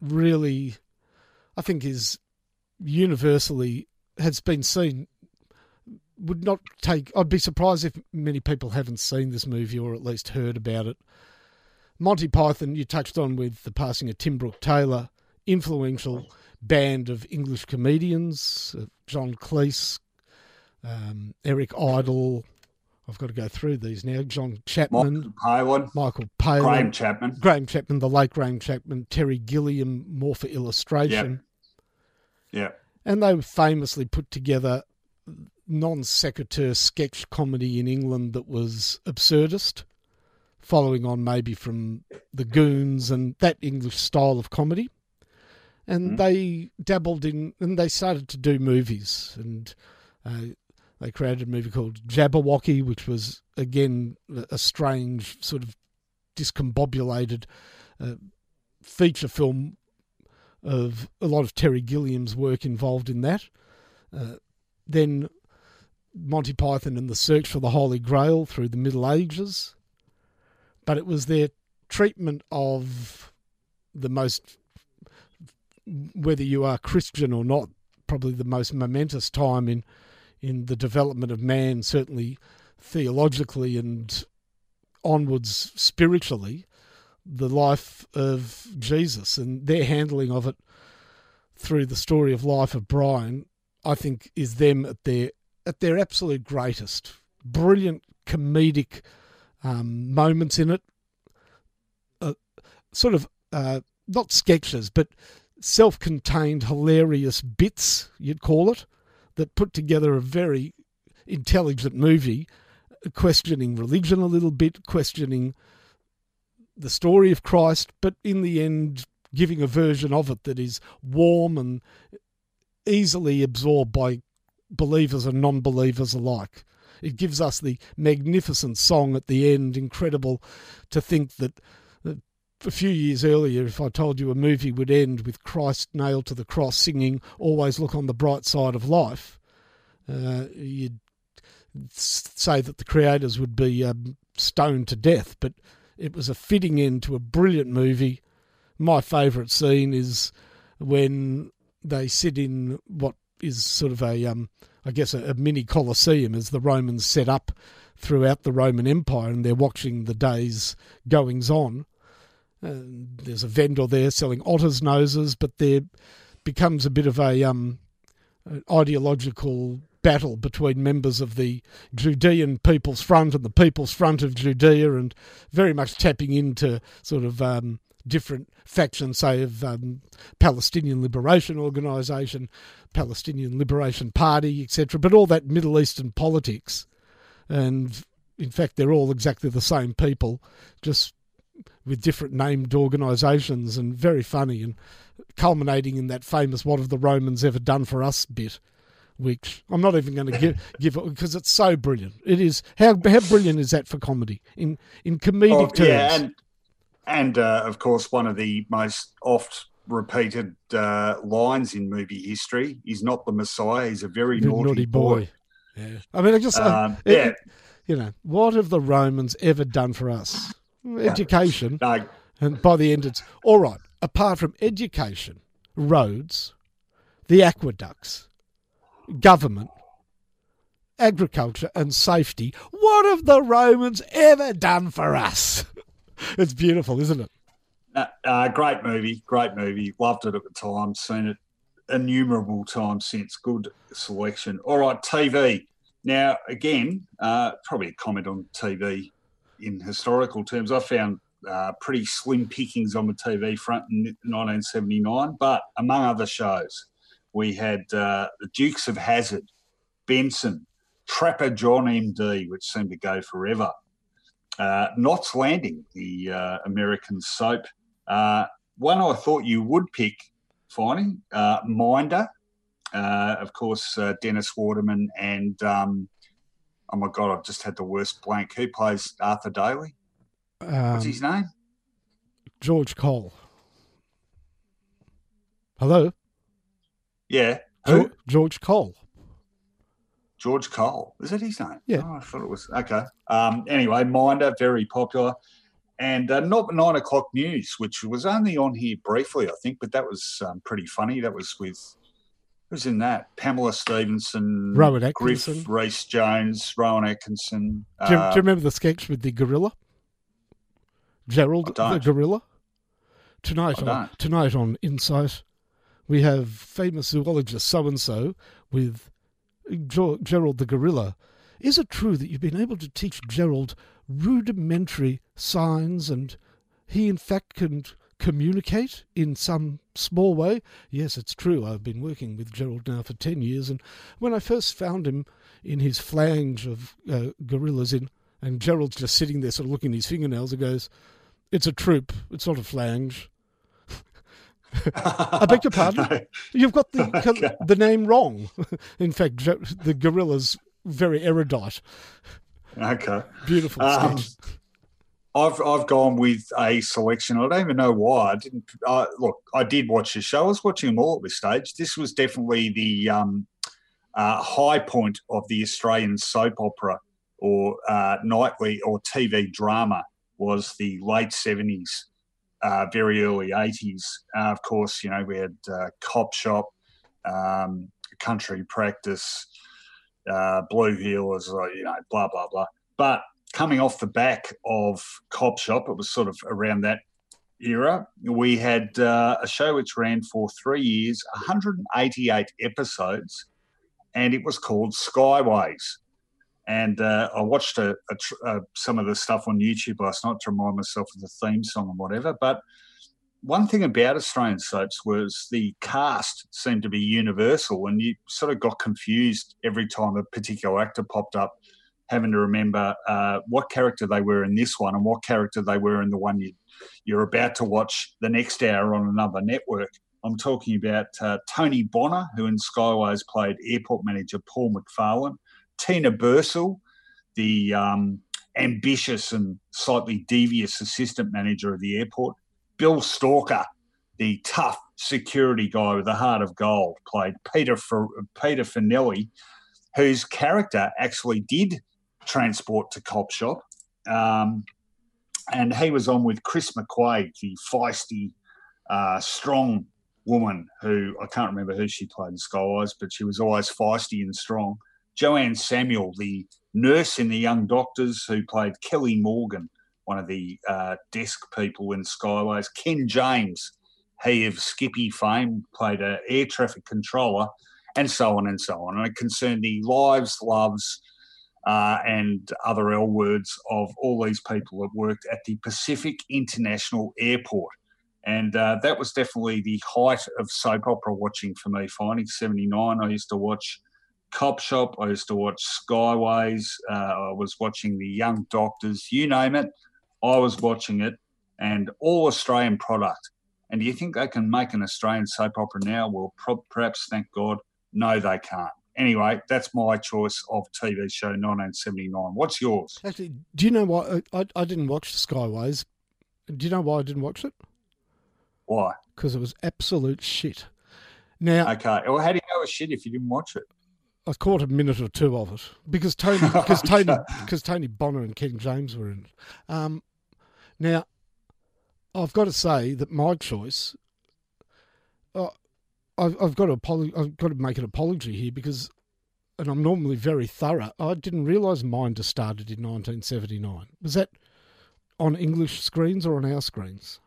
really, I think, is universally has been seen. Would not take. I'd be surprised if many people haven't seen this movie or at least heard about it. Monty Python, you touched on with the passing of Tim Brooke Taylor, influential band of English comedians, uh, John Cleese, um, Eric Idle, I've got to go through these now. John Chapman, Michael Palin, Michael Palin, Graham Chapman, Graham Chapman, the late Graham Chapman, Terry Gilliam, more for illustration. Yeah. yeah. And they famously put together non sequitur sketch comedy in England that was absurdist, following on maybe from the Goons and that English style of comedy. And mm. they dabbled in, and they started to do movies. And uh, they created a movie called Jabberwocky, which was again a strange sort of discombobulated uh, feature film of a lot of Terry Gilliam's work involved in that. Uh, then Monty Python and the Search for the Holy Grail through the Middle Ages. But it was their treatment of the most, whether you are Christian or not, probably the most momentous time in in the development of man, certainly theologically and onwards spiritually, the life of Jesus and their handling of it through the story of life of Brian, I think is them at their at their absolute greatest. Brilliant comedic um, moments in it, uh, sort of uh, not sketches, but self-contained hilarious bits, you'd call it, that put together a very intelligent movie uh, questioning religion a little bit, questioning the story of Christ, but in the end, giving a version of it that is warm and easily absorbed by believers and non believers alike. It gives us the magnificent song at the end, incredible to think that a few years earlier, if I told you a movie would end with Christ nailed to the cross singing Always Look on the Bright Side of Life, uh, you'd say that the creators would be um, stoned to death. But it was a fitting end to a brilliant movie. My favourite scene is when they sit in what is sort of a, um, I guess, a, a mini Colosseum as the Romans set up throughout the Roman Empire and they're watching the day's goings on there's a vendor there selling otters' noses, but there becomes a bit of a um, ideological battle between members of the Judean People's Front and the People's Front of Judea, and very much tapping into sort of um, different factions, say of um, Palestinian Liberation Organisation, Palestinian Liberation Party, etc. But all that Middle Eastern politics, and in fact, they're all exactly the same people, just with different named organisations and very funny and culminating in that famous "What have the Romans ever done for us?" bit, which I'm not even going to give give it because it's so brilliant. It is how how brilliant is that for comedy in in comedic oh, terms? Yeah, and and uh, of course one of the most oft repeated uh, lines in movie history is not the Messiah. He's a very, naughty, naughty, boy. boy. Yeah, I mean, I just um, it, yeah. you know, what have the Romans ever done for us? Education. No. And by the end, it's all right. Apart from education, roads, the aqueducts, government, agriculture, and safety, what have the Romans ever done for us? it's beautiful, isn't it? Uh, uh, great movie, great movie. Loved it at the time. Seen it innumerable times since. Good selection. All right, TV. Now, again, uh, probably a comment on TV in historical terms. I found uh, pretty slim pickings on the TV front in 1979, but among other shows, we had uh, the Dukes of Hazzard, Benson, Trapper John MD, which seemed to go forever. Uh, Knots Landing, the uh, American soap. Uh, one I thought you would pick, Finey, uh, Minder. Uh, of course, Dennis Waterman and, um, oh my God, I've just had the worst blank. Who plays Arthur Daley? Um, What's his name? George Cole. Hello? Yeah. Who? George Cole. George Cole. Is that his name? Yeah. Oh, I thought it was. Okay. Um, anyway, Minder, very popular. And uh, not nine o'clock news, which was only on here briefly, I think, but that was um, pretty funny. That was with who's in that? Pamela Stephenson, Rowan Atkinson, Griff, Rhys Jones, Rowan Atkinson. Do you, uh, do you, remember the sketch with the gorilla? Gerald the gorilla. Tonight on tonight on Insight, we have famous zoologist so and so with Gerald the gorilla. Is it true that you've been able to teach Gerald rudimentary signs and he in fact can communicate in some small way? Yes, it's true. I've been working with Gerald now for 10 years and when I first found him in his flange of uh, gorillas in and Gerald's just sitting there sort of looking at his fingernails and goes, It's a troop, it's not a flange. I beg your pardon. No. You've got the okay. the name wrong. In fact, the gorilla's very erudite. Okay, beautiful um, I've I've gone with a selection. I don't even know why. I didn't uh, look. I did watch the show. I was watching them all at this stage. This was definitely the um, uh, high point of the Australian soap opera or uh, nightly or TV drama. Was the late seventies uh, very early 80s. Uh, of course, you know, we had uh, Cop Shop, um, Country Practice, Blue Heelers, you know, blah, blah, blah. But coming off the back of Cop Shop, it was sort of around that era, we had uh, a show which ran for three years, 188 episodes, and it was called Skyways and uh, I watched a, a, a, some of the stuff on YouTube last night to remind myself of the theme song and whatever. But one thing about Australian soaps was the cast seemed to be universal, and you sort of got confused every time a particular actor popped up, having to remember uh, what character they were in this one and what character they were in the one you, you're about to watch the next hour on another network. I'm talking about uh, Tony Bonner, who in Skyways played airport manager Paul McFarlane. Tina Bursill, the um, ambitious and slightly devious assistant manager of the airport. Bill Stalker, the tough security guy with a heart of gold, played Peter Peter Finelli, whose character actually did transport to Cop Shop. Um, and he was on with Kris McQuade, the feisty, uh, strong woman who I can't remember who she played in Skyways, but she was always feisty and strong. Joanne Samuel, the nurse in The Young Doctors, who played Kelly Morgan, one of the uh, desk people in Skyways. Ken James, he of Skippy fame, played an air traffic controller, and so on and so on. And it concerned the lives, loves, uh, and other L words of all these people that worked at the Pacific International Airport. And uh, that was definitely the height of soap opera watching for me. Finding 79, I used to watch Cop Shop. I used to watch Skyways. Uh, I was watching The Young Doctors. You name it, I was watching it, and all Australian product. And do you think they can make an Australian soap opera now? Well, pro- perhaps, thank God, no, they can't. Anyway, that's my choice of TV show 1979. What's yours? Actually, do you know why I, I didn't watch Skyways? Do you know why I didn't watch it? Why? Because it was absolute shit. Now, okay. Well, how do you know it's shit if you didn't watch it? I caught a minute or two of it because Tony because Tony because Tony Bonner and Ken James were in it. Um, now, I've got to say that my choice. Uh, I've, I've got to apology, I've got to make an apology here because, and I'm normally very thorough. I didn't realise Minder started in 1979. Was that on English screens or on our screens?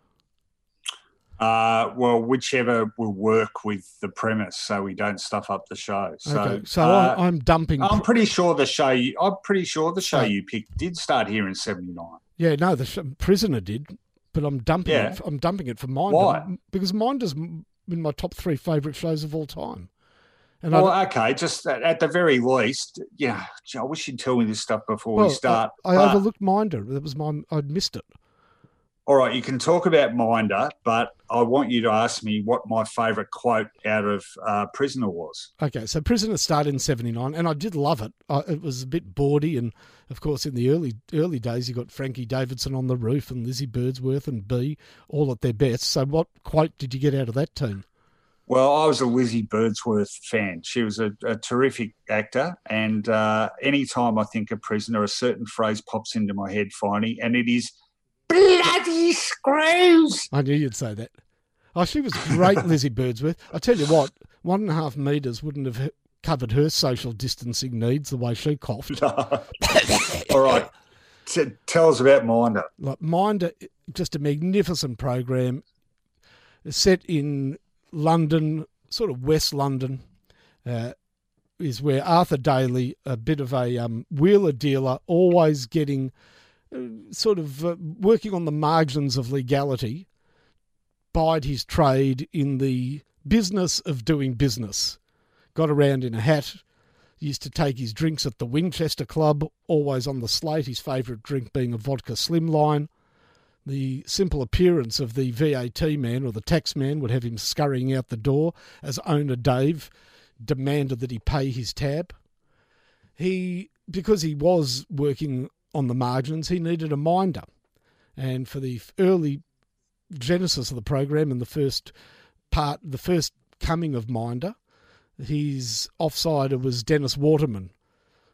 Uh, well, whichever will work with the premise, so we don't stuff up the show. So, okay, so uh, I, I'm dumping. I'm pretty sure the show. You, I'm pretty sure the show you picked did start here in '79. Yeah, no, the sh- prisoner did, but I'm dumping Yeah. it. I'm dumping it for Minder Why? because Minder's in my top three favourite shows of all time. And I, Well, okay, just at, at the very least, yeah. I wish you'd tell me this stuff before well, we start. I, I overlooked Minder. That was my. I'd missed it. All right, you can talk about Minder, but I want you to ask me what my favourite quote out of uh, Prisoner was. Okay, so Prisoner started in '79, and I did love it. I, it was a bit bawdy, and of course, in the early early days, you got Frankie Davidson on the roof and Lizzie Birdsworth and Bea all at their best. So, what quote did you get out of that team? Well, I was a Lizzie Birdsworth fan. She was a, a terrific actor, and uh, anytime I think of Prisoner, a certain phrase pops into my head, Finey, and it is bloody screws. I knew you'd say that. Oh, she was great, Lizzie Birdsworth. I tell you what, one and a half metres wouldn't have covered her social distancing needs the way she coughed. All right, T- tell us about Minder. Like Minder, just a magnificent program set in London, sort of West London, uh, is where Arthur Daley, a bit of a um, wheeler dealer, always getting sort of uh, working on the margins of legality, bide his trade in the business of doing business. Got around in a hat, used to take his drinks at the Winchester Club, always on the slate, his favourite drink being a vodka slimline. The simple appearance of the VAT man or the tax man would have him scurrying out the door as owner Dave demanded that he pay his tab. He, because he was working on the margins, he needed a minder. And for the early genesis of the program and the first part, the first coming of Minder, his offsider was Dennis Waterman,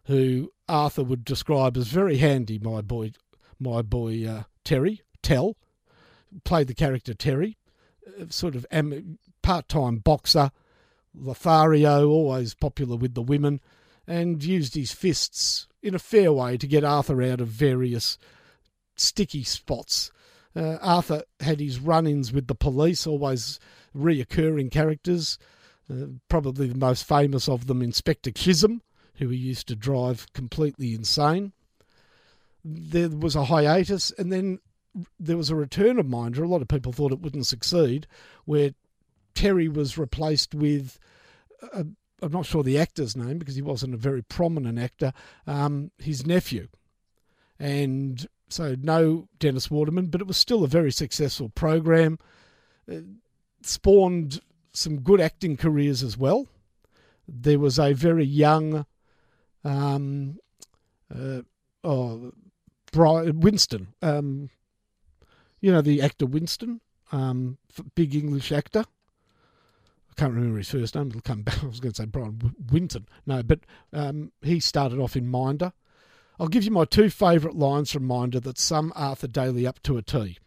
who Arthur would describe as very handy. My boy, my boy uh, Terry Tell played the character Terry, uh, sort of am- part-time boxer. Lothario, always popular with the women, and used his fists in a fair way to get Arthur out of various sticky spots. Uh, Arthur had his run ins with the police, always reoccurring characters. Uh, probably the most famous of them, Inspector Chisholm, who he used to drive completely insane. There was a hiatus, and then there was a return of Minder. A lot of people thought it wouldn't succeed, where Terry was replaced with. Uh, I'm not sure the actor's name because he wasn't a very prominent actor. Um, his nephew, and so no Dennis Waterman, but it was still a very successful program. It spawned some good acting careers as well. There was a very young, um, uh, oh, Brian Winstone. Um, you know the actor Winstone, um, big English actor. I can't remember his first name. It'll come back. I was going to say Brian Winton. No, but um, he started off in Minder. I'll give you my two favourite lines from Minder that sum Arthur Daley up to a T.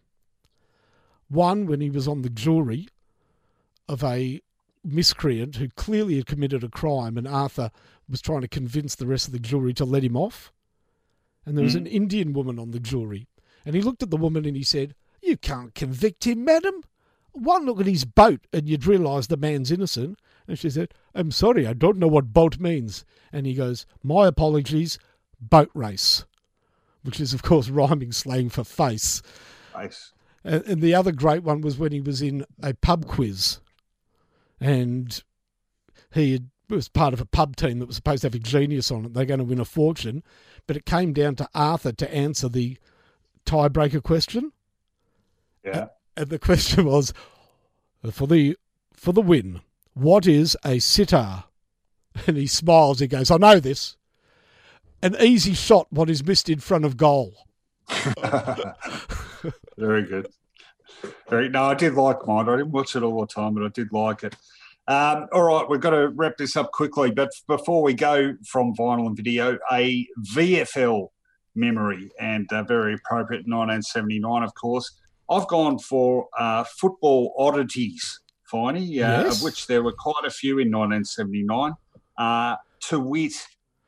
One, when he was on the jury of a miscreant who clearly had committed a crime, and Arthur was trying to convince the rest of the jury to let him off. And there was an Indian woman on the jury. And he looked at the woman and he said, You can't convict him, madam. One look at his boat and you'd realise the man's innocent. And she said, I'm sorry, I don't know what boat means. And he goes, My apologies, boat race, which is, of course, rhyming slang for face. Nice. And, and the other great one was when he was in a pub quiz, and he had, was part of a pub team that was supposed to have a genius on it. They're going to win a fortune, but it came down to Arthur to answer the tiebreaker question, Yeah. And the question was for the for the win. What is a sitar? And he smiles. He goes, "I know this. An easy shot. What is missed in front of goal." Very good. Very no, I did like mine. I didn't watch it all the time, but I did like it. Um, all right, we've got to wrap this up quickly. But before we go from vinyl and video, a VFL memory and uh, very appropriate 1979, of course. I've gone for uh, football oddities, Finey, uh, Yes. of which there were quite a few in 1979. Uh, to wit,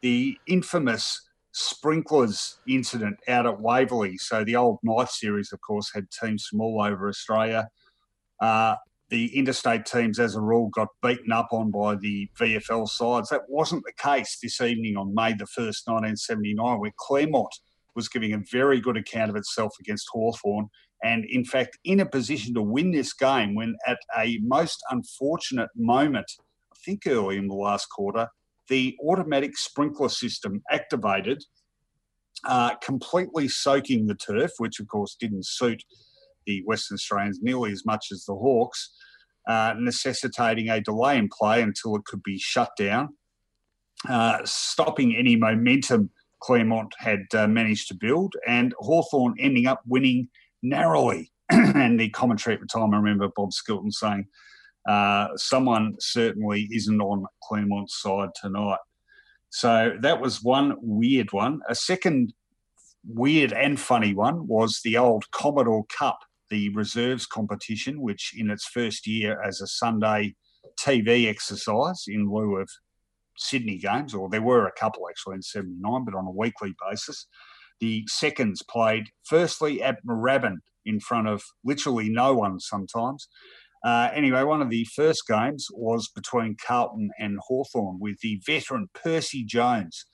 the infamous sprinklers incident out at Waverley. So the old night series, of course, had teams from all over Australia. Uh, the interstate teams, as a rule, got beaten up on by the VFL sides. That wasn't the case this evening on May the 1st, 1979, where Claremont was giving a very good account of itself against Hawthorn, and in fact in a position to win this game when at a most unfortunate moment, I think early in the last quarter, the automatic sprinkler system activated, uh, completely soaking the turf, which of course didn't suit the Western Australians nearly as much as the Hawks, uh, necessitating a delay in play until it could be shut down, uh, stopping any momentum Claremont had uh, managed to build, and Hawthorn ending up winning narrowly. and the commentary at the time, I remember Bob Skilton saying, uh, someone certainly isn't on Claremont's side tonight. So that was one weird one. A second weird and funny one was the old Commodore Cup, the reserves competition, which in its first year as a Sunday TV exercise in lieu of Sydney games, or there were a couple actually in 79, but on a weekly basis. The seconds played firstly at Moorabbin in front of literally no one sometimes. Uh, anyway, one of the first games was between Carlton and Hawthorn with the veteran Percy Jones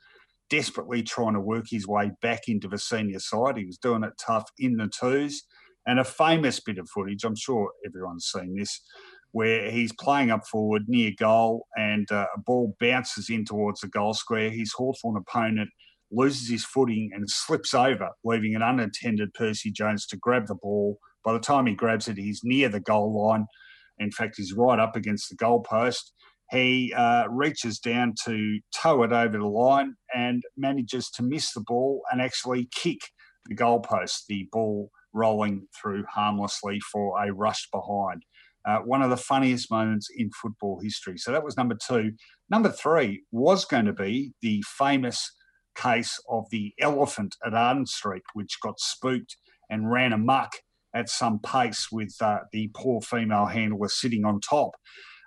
desperately trying to work his way back into the senior side. He was doing it tough in the twos. And a famous bit of footage, I'm sure everyone's seen this, where he's playing up forward near goal and uh, a ball bounces in towards the goal square. His Hawthorn opponent loses his footing and slips over, leaving an unattended Percy Jones to grab the ball. By the time he grabs it, he's near the goal line. In fact, he's right up against the goal post. He uh, reaches down to tow it over the line and manages to miss the ball and actually kick the goalpost, the ball rolling through harmlessly for a rush behind. Uh, one of the funniest moments in football history. So that was number two. Number three was going to be the famous case of the elephant at Arden Street, which got spooked and ran amuck at some pace with uh, the poor female handler sitting on top.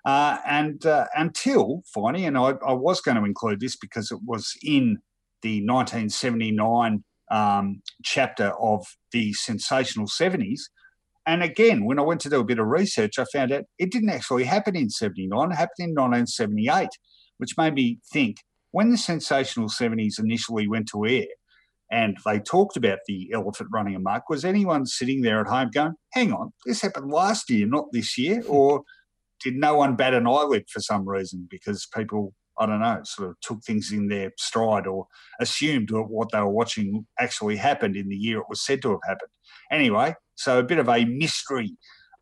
Uh, and uh, until finally, and I, I, was going to include this because it was in the 1979 um, chapter of the sensational 70s, and again, when I went to do a bit of research, I found out it didn't actually happen in 79, it happened in 1978, which made me think when the sensational 70s initially went to air and they talked about the elephant running amok, was anyone sitting there at home going, hang on, this happened last year, not this year? Or did no one bat an eyelid for some reason because people I don't know, sort of took things in their stride or assumed that what they were watching actually happened in the year it was said to have happened. Anyway, so a bit of a mystery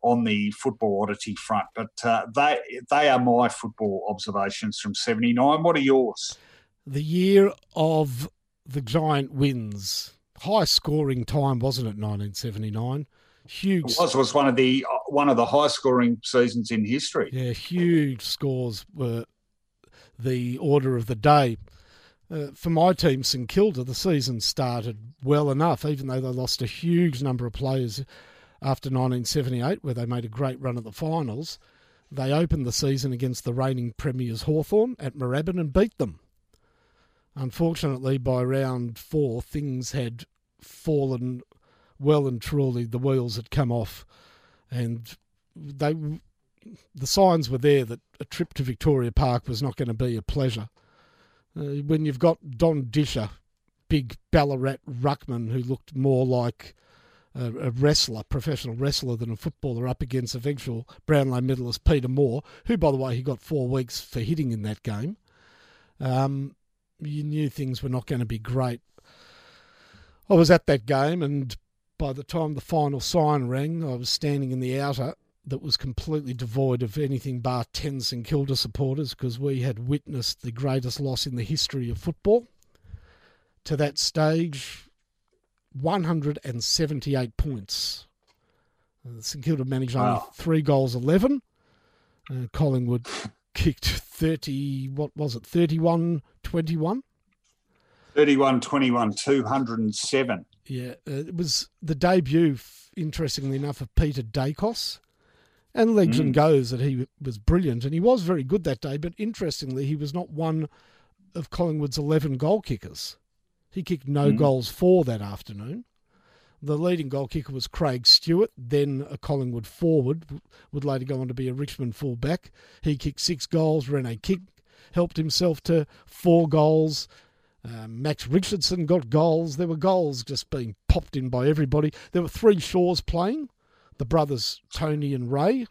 on the football oddity front, but uh, they they are my football observations from '79. What are yours? The year of the giant wins, high scoring time, wasn't it? 1979. Huge. It was was one of the one of the high scoring seasons in history. Yeah, huge scores were the order of the day. Uh, for my team, St Kilda, the season started well enough, even though they lost a huge number of players after 1978, where they made a great run at the finals. They opened the season against the reigning premiers Hawthorn at Moorabbin and beat them. Unfortunately, by round four, things had fallen well and truly. The wheels had come off, and they the signs were there that a trip to Victoria Park was not going to be a pleasure. Uh, when you've got Don Disher, big Ballarat ruckman who looked more like a, wrestler, professional wrestler, than a footballer, up against eventual Brownlow medalist Peter Moore, who, by the way, he got four weeks for hitting in that game. Um, you knew things were not going to be great. I was at that game, and by the time the final sign rang, I was standing in the outer that was completely devoid of anything bar 10 St Kilda supporters because we had witnessed the greatest loss in the history of football. To that stage, 178 points. Uh, St Kilda managed wow. only three goals, 11. Uh, Collingwood kicked 30, what was it, 31 21? 31 21, 207. Yeah, uh, it was the debut, interestingly enough, of Peter Daicos and legs mm. goes that he was brilliant, and he was very good that day. But interestingly, he was not one of Collingwood's eleven goal kickers. He kicked no mm. goals for that afternoon. The leading goal kicker was Craig Stewart, then a Collingwood forward, would later go on to be a Richmond fullback. He kicked six goals. Rene Kink helped himself to four goals. Um, Max Richardson got goals. There were goals just being popped in by everybody. There were three Shaws playing the brothers Tony and Ray,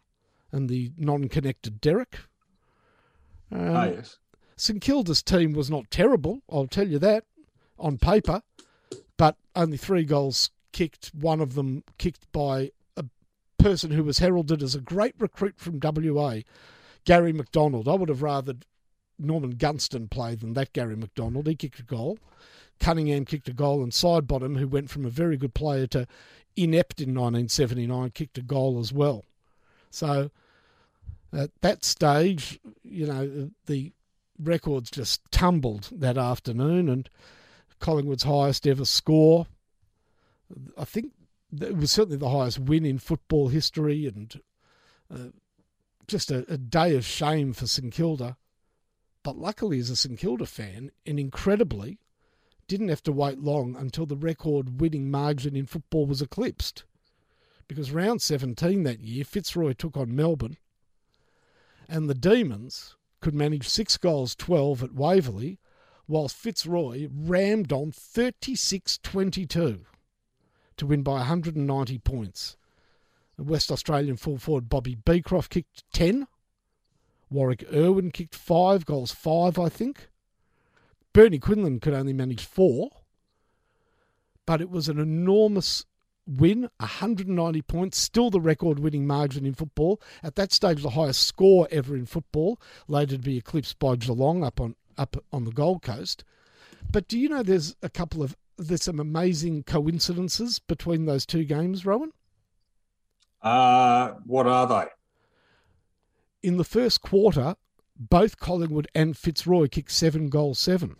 and the non connected Derek. Um, oh, yes. St Kilda's team was not terrible, I'll tell you that, on paper, but only three goals kicked, one of them kicked by a person who was heralded as a great recruit from WA, Gary McDonald. I would have rather Norman Gunston play than that Gary McDonald. He kicked a goal. Cunningham kicked a goal, and Sidebottom, who went from a very good player to inept in 1979, kicked a goal as well. So at that stage, you know, the records just tumbled that afternoon, and Collingwood's highest ever score. I think it was certainly the highest win in football history, and uh, just a, a day of shame for St Kilda. But luckily, as a St Kilda fan, and incredibly, didn't have to wait long until the record winning margin in football was eclipsed. Because round 17 that year, Fitzroy took on Melbourne, and the Demons could manage six goals 12 at Waverley, whilst Fitzroy rammed on 36 22 to win by 190 points. The West Australian full forward Bobby Beecroft kicked 10, Warwick Irwin kicked five, goals five, I think. Bernie Quinlan could only manage four, but it was an enormous win, 190 points, still the record winning margin in football. At that stage, the highest score ever in football, later to be eclipsed by Geelong up on up on the Gold Coast. But do you know there's a couple of there's some amazing coincidences between those two games, Rohan? Uh, what are they? in the first quarter, both Collingwood and Fitzroy kicked seven goals, seven.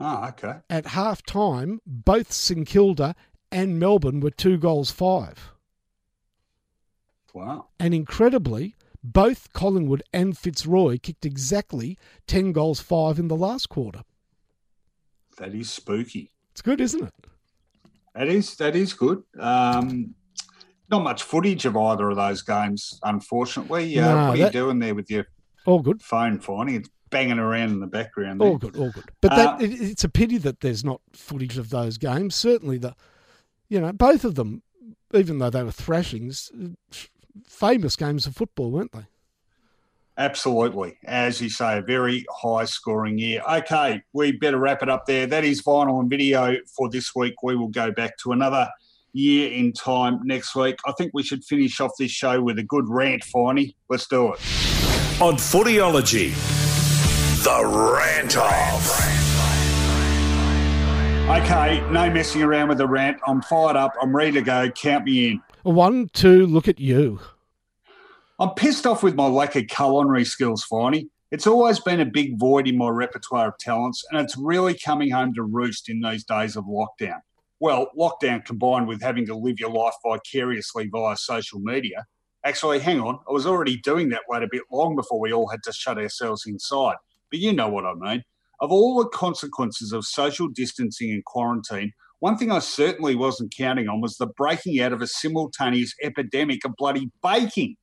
Oh, okay. At half time, both St Kilda and Melbourne were two goals, five. Wow. And incredibly, both Collingwood and Fitzroy kicked exactly 10 goals, five in the last quarter. That is spooky. It's good, isn't it? That is that is good. Um, not much footage of either of those games, unfortunately. Uh, no, what are that, you doing there with your all good phone, Finey It's banging around in the background. There. All good, all good. But that, uh, it, it's a pity that there's not footage of those games. Certainly, the you know both of them, even though they were thrashings, famous games of football, weren't they? Absolutely. As you say, a very high scoring year. Okay, we better wrap it up there. That is vinyl and video for this week. We will go back to another year in time next week. I think we should finish off this show with a good rant, Finey. Let's do it. On Footyology, the rant off. Okay, no messing around with the rant. I'm fired up. I'm ready to go. Count me in. One, two, look at you. I'm pissed off with my lack of culinary skills, Finey. It's always been a big void in my repertoire of talents, and it's really coming home to roost in these days of lockdown well, lockdown combined with having to live your life vicariously via social media. Actually, hang on, I was already doing that way a bit long before we all had to shut ourselves inside. But you know what I mean. Of all the consequences of social distancing and quarantine, one thing I certainly wasn't counting on was the breaking out of a simultaneous epidemic of bloody baking.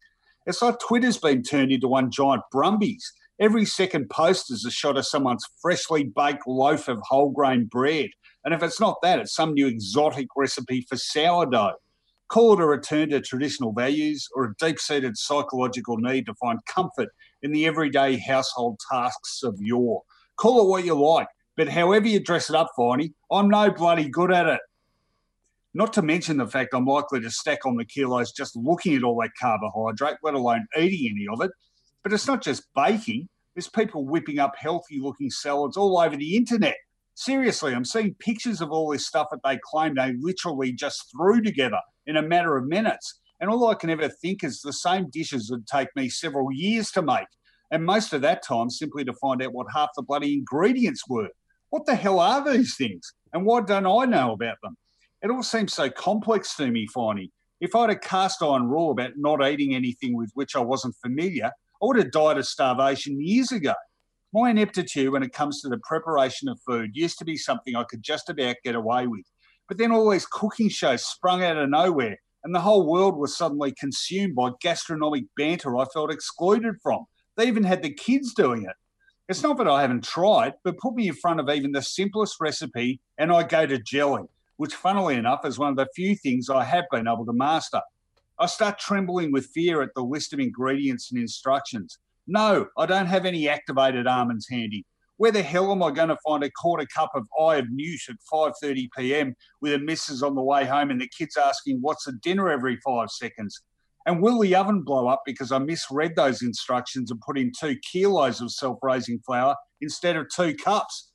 It's like Twitter's been turned into one giant Brumby's. Every second post is a shot of someone's freshly baked loaf of whole grain bread. And if it's not that, it's some new exotic recipe for sourdough. Call it a return to traditional values or a deep seated psychological need to find comfort in the everyday household tasks of yore. Call it what you like, but however you dress it up, Finey, I'm no bloody good at it. Not to mention the fact I'm likely to stack on the kilos just looking at all that carbohydrate, let alone eating any of it. But it's not just baking, there's people whipping up healthy looking salads all over the internet seriously, I'm seeing pictures of all this stuff that they claim they literally just threw together in a matter of minutes. And all I can ever think is the same dishes would take me several years to make. And most of that time simply to find out what half the bloody ingredients were. What the hell are these things? And why don't I know about them? It all seems so complex to me, Finey. If I had a cast iron rule about not eating anything with which I wasn't familiar, I would have died of starvation years ago. My ineptitude when it comes to the preparation of food used to be something I could just about get away with. But then all these cooking shows sprung out of nowhere, and the whole world was suddenly consumed by gastronomic banter I felt excluded from. They even had the kids doing it. It's not that I haven't tried, but put me in front of even the simplest recipe, and I go to jelly, which, funnily enough, is one of the few things I have been able to master. I start trembling with fear at the list of ingredients and instructions. No, I don't have any activated almonds handy. Where the hell am I going to find a quarter cup of eye of newt at 5:30 p.m. with a missus on the way home and the kids asking what's the dinner every five seconds? And will the oven blow up because I misread those instructions and put in two kilos of self-raising flour instead of two cups?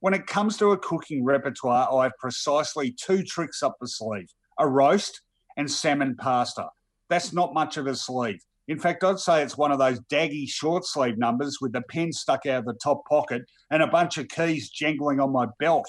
When it comes to a cooking repertoire, I have precisely two tricks up the sleeve: a roast and salmon pasta. That's not much of a sleeve. In fact, I'd say it's one of those daggy short sleeve numbers with the pen stuck out of the top pocket and a bunch of keys jangling on my belt.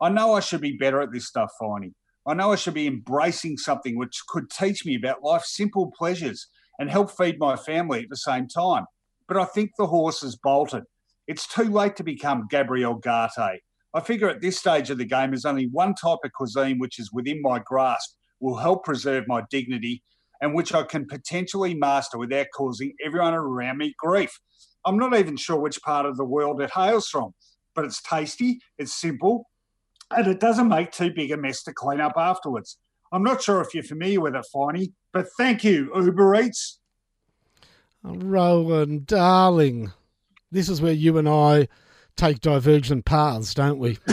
I know I should be better at this stuff, Finey. I know I should be embracing something which could teach me about life's simple pleasures and help feed my family at the same time. But I think the horse has bolted. It's too late to become Gabriel Gaté. I figure at this stage of the game, there's only one type of cuisine which is within my grasp, will help preserve my dignity, and which I can potentially master without causing everyone around me grief. I'm not even sure which part of the world it hails from, but it's tasty, it's simple, and it doesn't make too big a mess to clean up afterwards. I'm not sure if you're familiar with it, Finey, but thank you, Uber Eats. Rohan, darling, this is where you and I take divergent paths, don't we?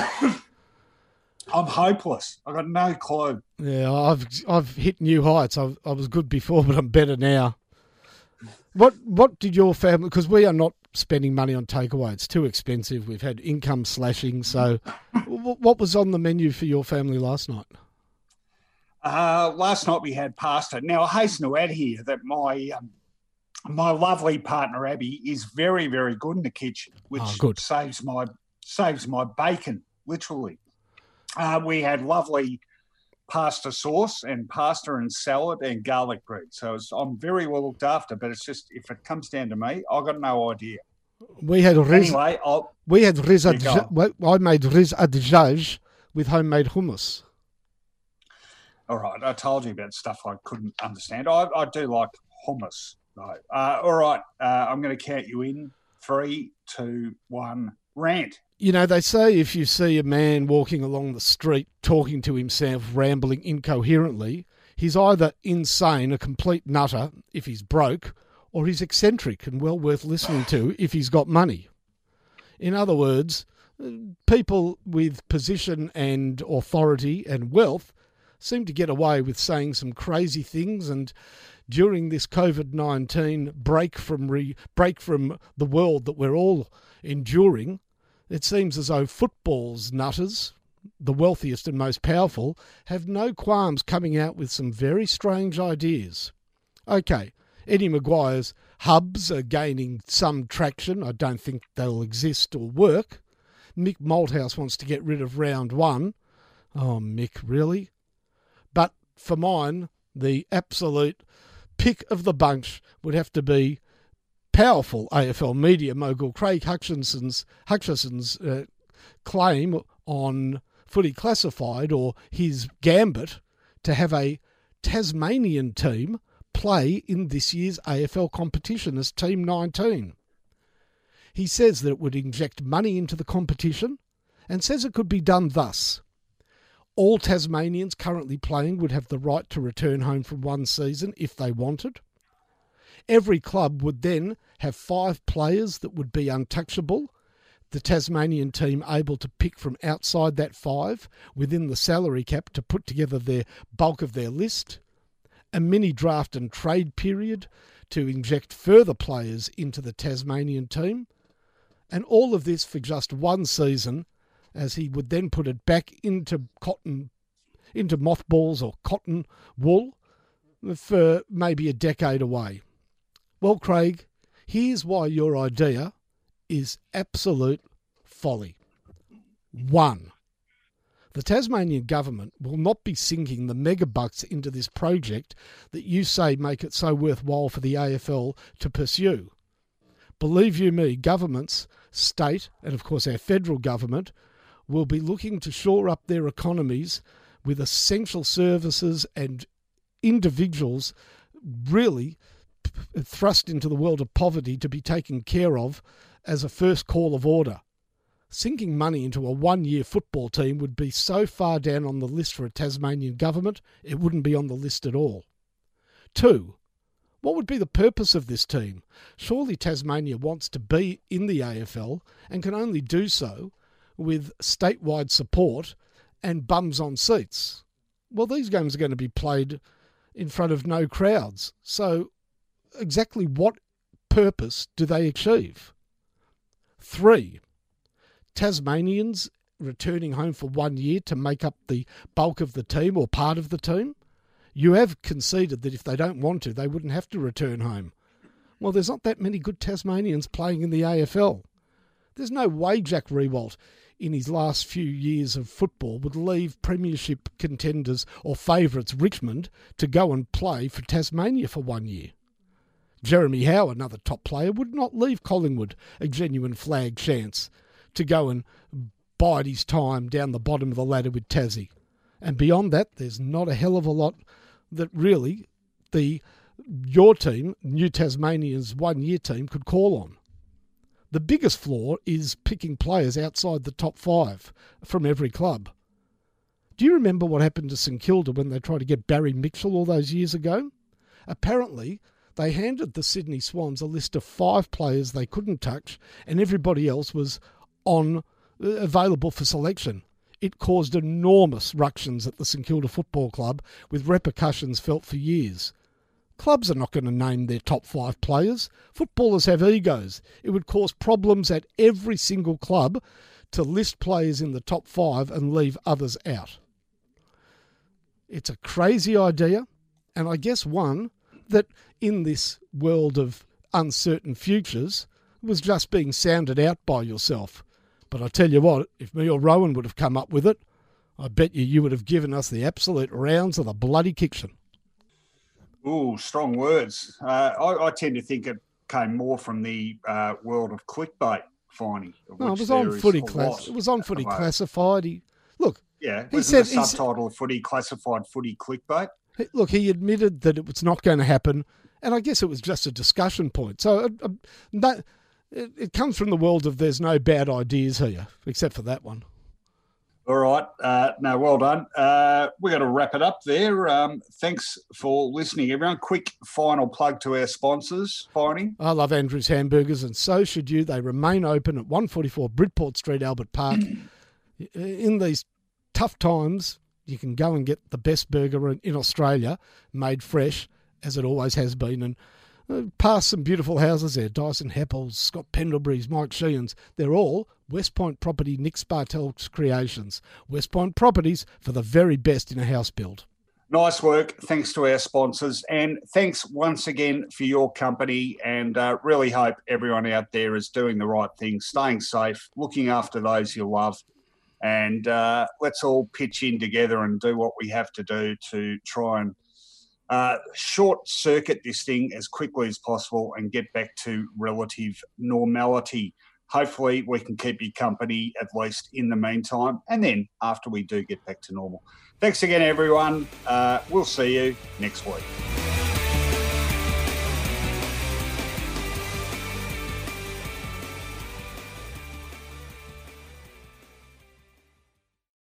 I'm hopeless. I got no clue. Yeah, I've I've hit new heights. I, I was good before, but I'm better now. What what did your family? Because we are not spending money on takeaway. It's too expensive. We've had income slashing. So, what was on the menu for your family last night? Uh, last night we had pasta. Now I hasten to add here that my um, my lovely partner Abby is very very good in the kitchen, which oh, saves my saves my bacon literally. Uh, we had lovely pasta sauce and pasta and salad and garlic bread. So I'm very well looked after, but it's just if it comes down to me, I've got no idea. We had riz. Anyway, I'll, we had riz. I made riz with homemade hummus. All right, I told you about stuff I couldn't understand. I, I do like hummus. Right. Uh, all right, uh, I'm going to count you in. Three, two, one. Rant. You know, they say if you see a man walking along the street talking to himself, rambling incoherently, he's either insane, a complete nutter if he's broke, or he's eccentric and well worth listening to if he's got money. In other words, people with position and authority and wealth seem to get away with saying some crazy things and during this COVID nineteen break from re, break from the world that we're all enduring, it seems as though football's nutters, the wealthiest and most powerful, have no qualms coming out with some very strange ideas. Okay, Eddie McGuire's hubs are gaining some traction. I don't think they'll exist or work. Mick Malthouse wants to get rid of round one. Oh, Mick, really? But for mine, the absolute pick of the bunch would have to be powerful AFL media mogul Craig Hutchison's, uh, claim on Footy Classified or his gambit to have a Tasmanian team play in this year's AFL competition as Team 19. He says that it would inject money into the competition and says it could be done thus. All Tasmanians currently playing would have the right to return home from one season if they wanted. Every club would then have five players that would be untouchable. The Tasmanian team able to pick from outside that five within the salary cap to put together their bulk of their list. A mini draft and trade period to inject further players into the Tasmanian team. And all of this for just one season, as he would then put it back into cotton, into mothballs or cotton wool for maybe a decade away. Well, Craig, here's why your idea is absolute folly. One, the Tasmanian government will not be sinking the mega bucks into this project that you say make it so worthwhile for the AFL to pursue. Believe you me, governments, state, and of course our federal government will be looking to shore up their economies with essential services and individuals really thrust into the world of poverty to be taken care of as a first call of order. Sinking money into a one year football team would be so far down on the list for a Tasmanian government, it wouldn't be on the list at all. Two, what would be the purpose of this team? Surely Tasmania wants to be in the AFL and can only do so with statewide support and bums on seats. Well, these games are going to be played in front of no crowds. So, exactly what purpose do they achieve? Three, Tasmanians returning home for one year to make up the bulk of the team or part of the team. You have conceded that if they don't want to, they wouldn't have to return home. Well, there's not that many good Tasmanians playing in the AFL. There's no way Jack Riewoldt, in his last few years of football, would leave Premiership contenders or favourites Richmond to go and play for Tasmania for one year. Jeremy Howe, another top player, would not leave Collingwood, a genuine flag chance, to go and bide his time down the bottom of the ladder with Tassie. And beyond that, there's not a hell of a lot that really the your team, New Tasmanian's one year team, could call on. The biggest flaw is picking players outside the top five from every club. Do you remember what happened to St Kilda when they tried to get Barry Mitchell all those years ago? Apparently, they handed the Sydney Swans a list of five players they couldn't touch, and everybody else was on uh, available for selection. It caused enormous ructions at the St Kilda Football Club, with repercussions felt for years. Clubs are not going to name their top five players. Footballers have egos. It would cause problems at every single club to list players in the top five and leave others out. It's a crazy idea, and I guess one that in this world of uncertain futures was just being sounded out by yourself. But I tell you what, if me or Rohan would have come up with it, I bet you you would have given us the absolute rounds of the bloody kitchen. Ooh, strong words. Uh, I, I, tend to think it came more from the uh, world of clickbait Finey. No, it was on footy class. It was on footy classified. He look. Yeah, he said the subtitle of footy classified footy clickbait. Look, he admitted that it was not going to happen, and I guess it was just a discussion point. So, uh, uh that it, it comes from the world of there's no bad ideas here, except for that one. All right. Uh, no, well done. Uh, we're going to wrap it up there. Um, thanks for listening, everyone. Quick final plug to our sponsors, Finey. I love Andrew's Hamburgers, and so should you. They remain open at 144 Bridport Street, Albert Park. in these tough times, you can go and get the best burger in Australia, made fresh, as it always has been. And uh, past some beautiful houses there Dyson Heppell's, Scott Pendlebury's, Mike Sheehan's. They're all West Point Property Nick Spartel's creations. West Point Properties for the very best in a house build. Nice work. Thanks to our sponsors. And thanks once again for your company. And uh, really hope everyone out there is doing the right thing, staying safe, looking after those you love. And uh, let's all pitch in together and do what we have to do to try and uh, short circuit this thing as quickly as possible and get back to relative normality. Hopefully, we can keep you company at least in the meantime, and then after we do get back to normal. Thanks again, everyone. Uh, we'll see you next week.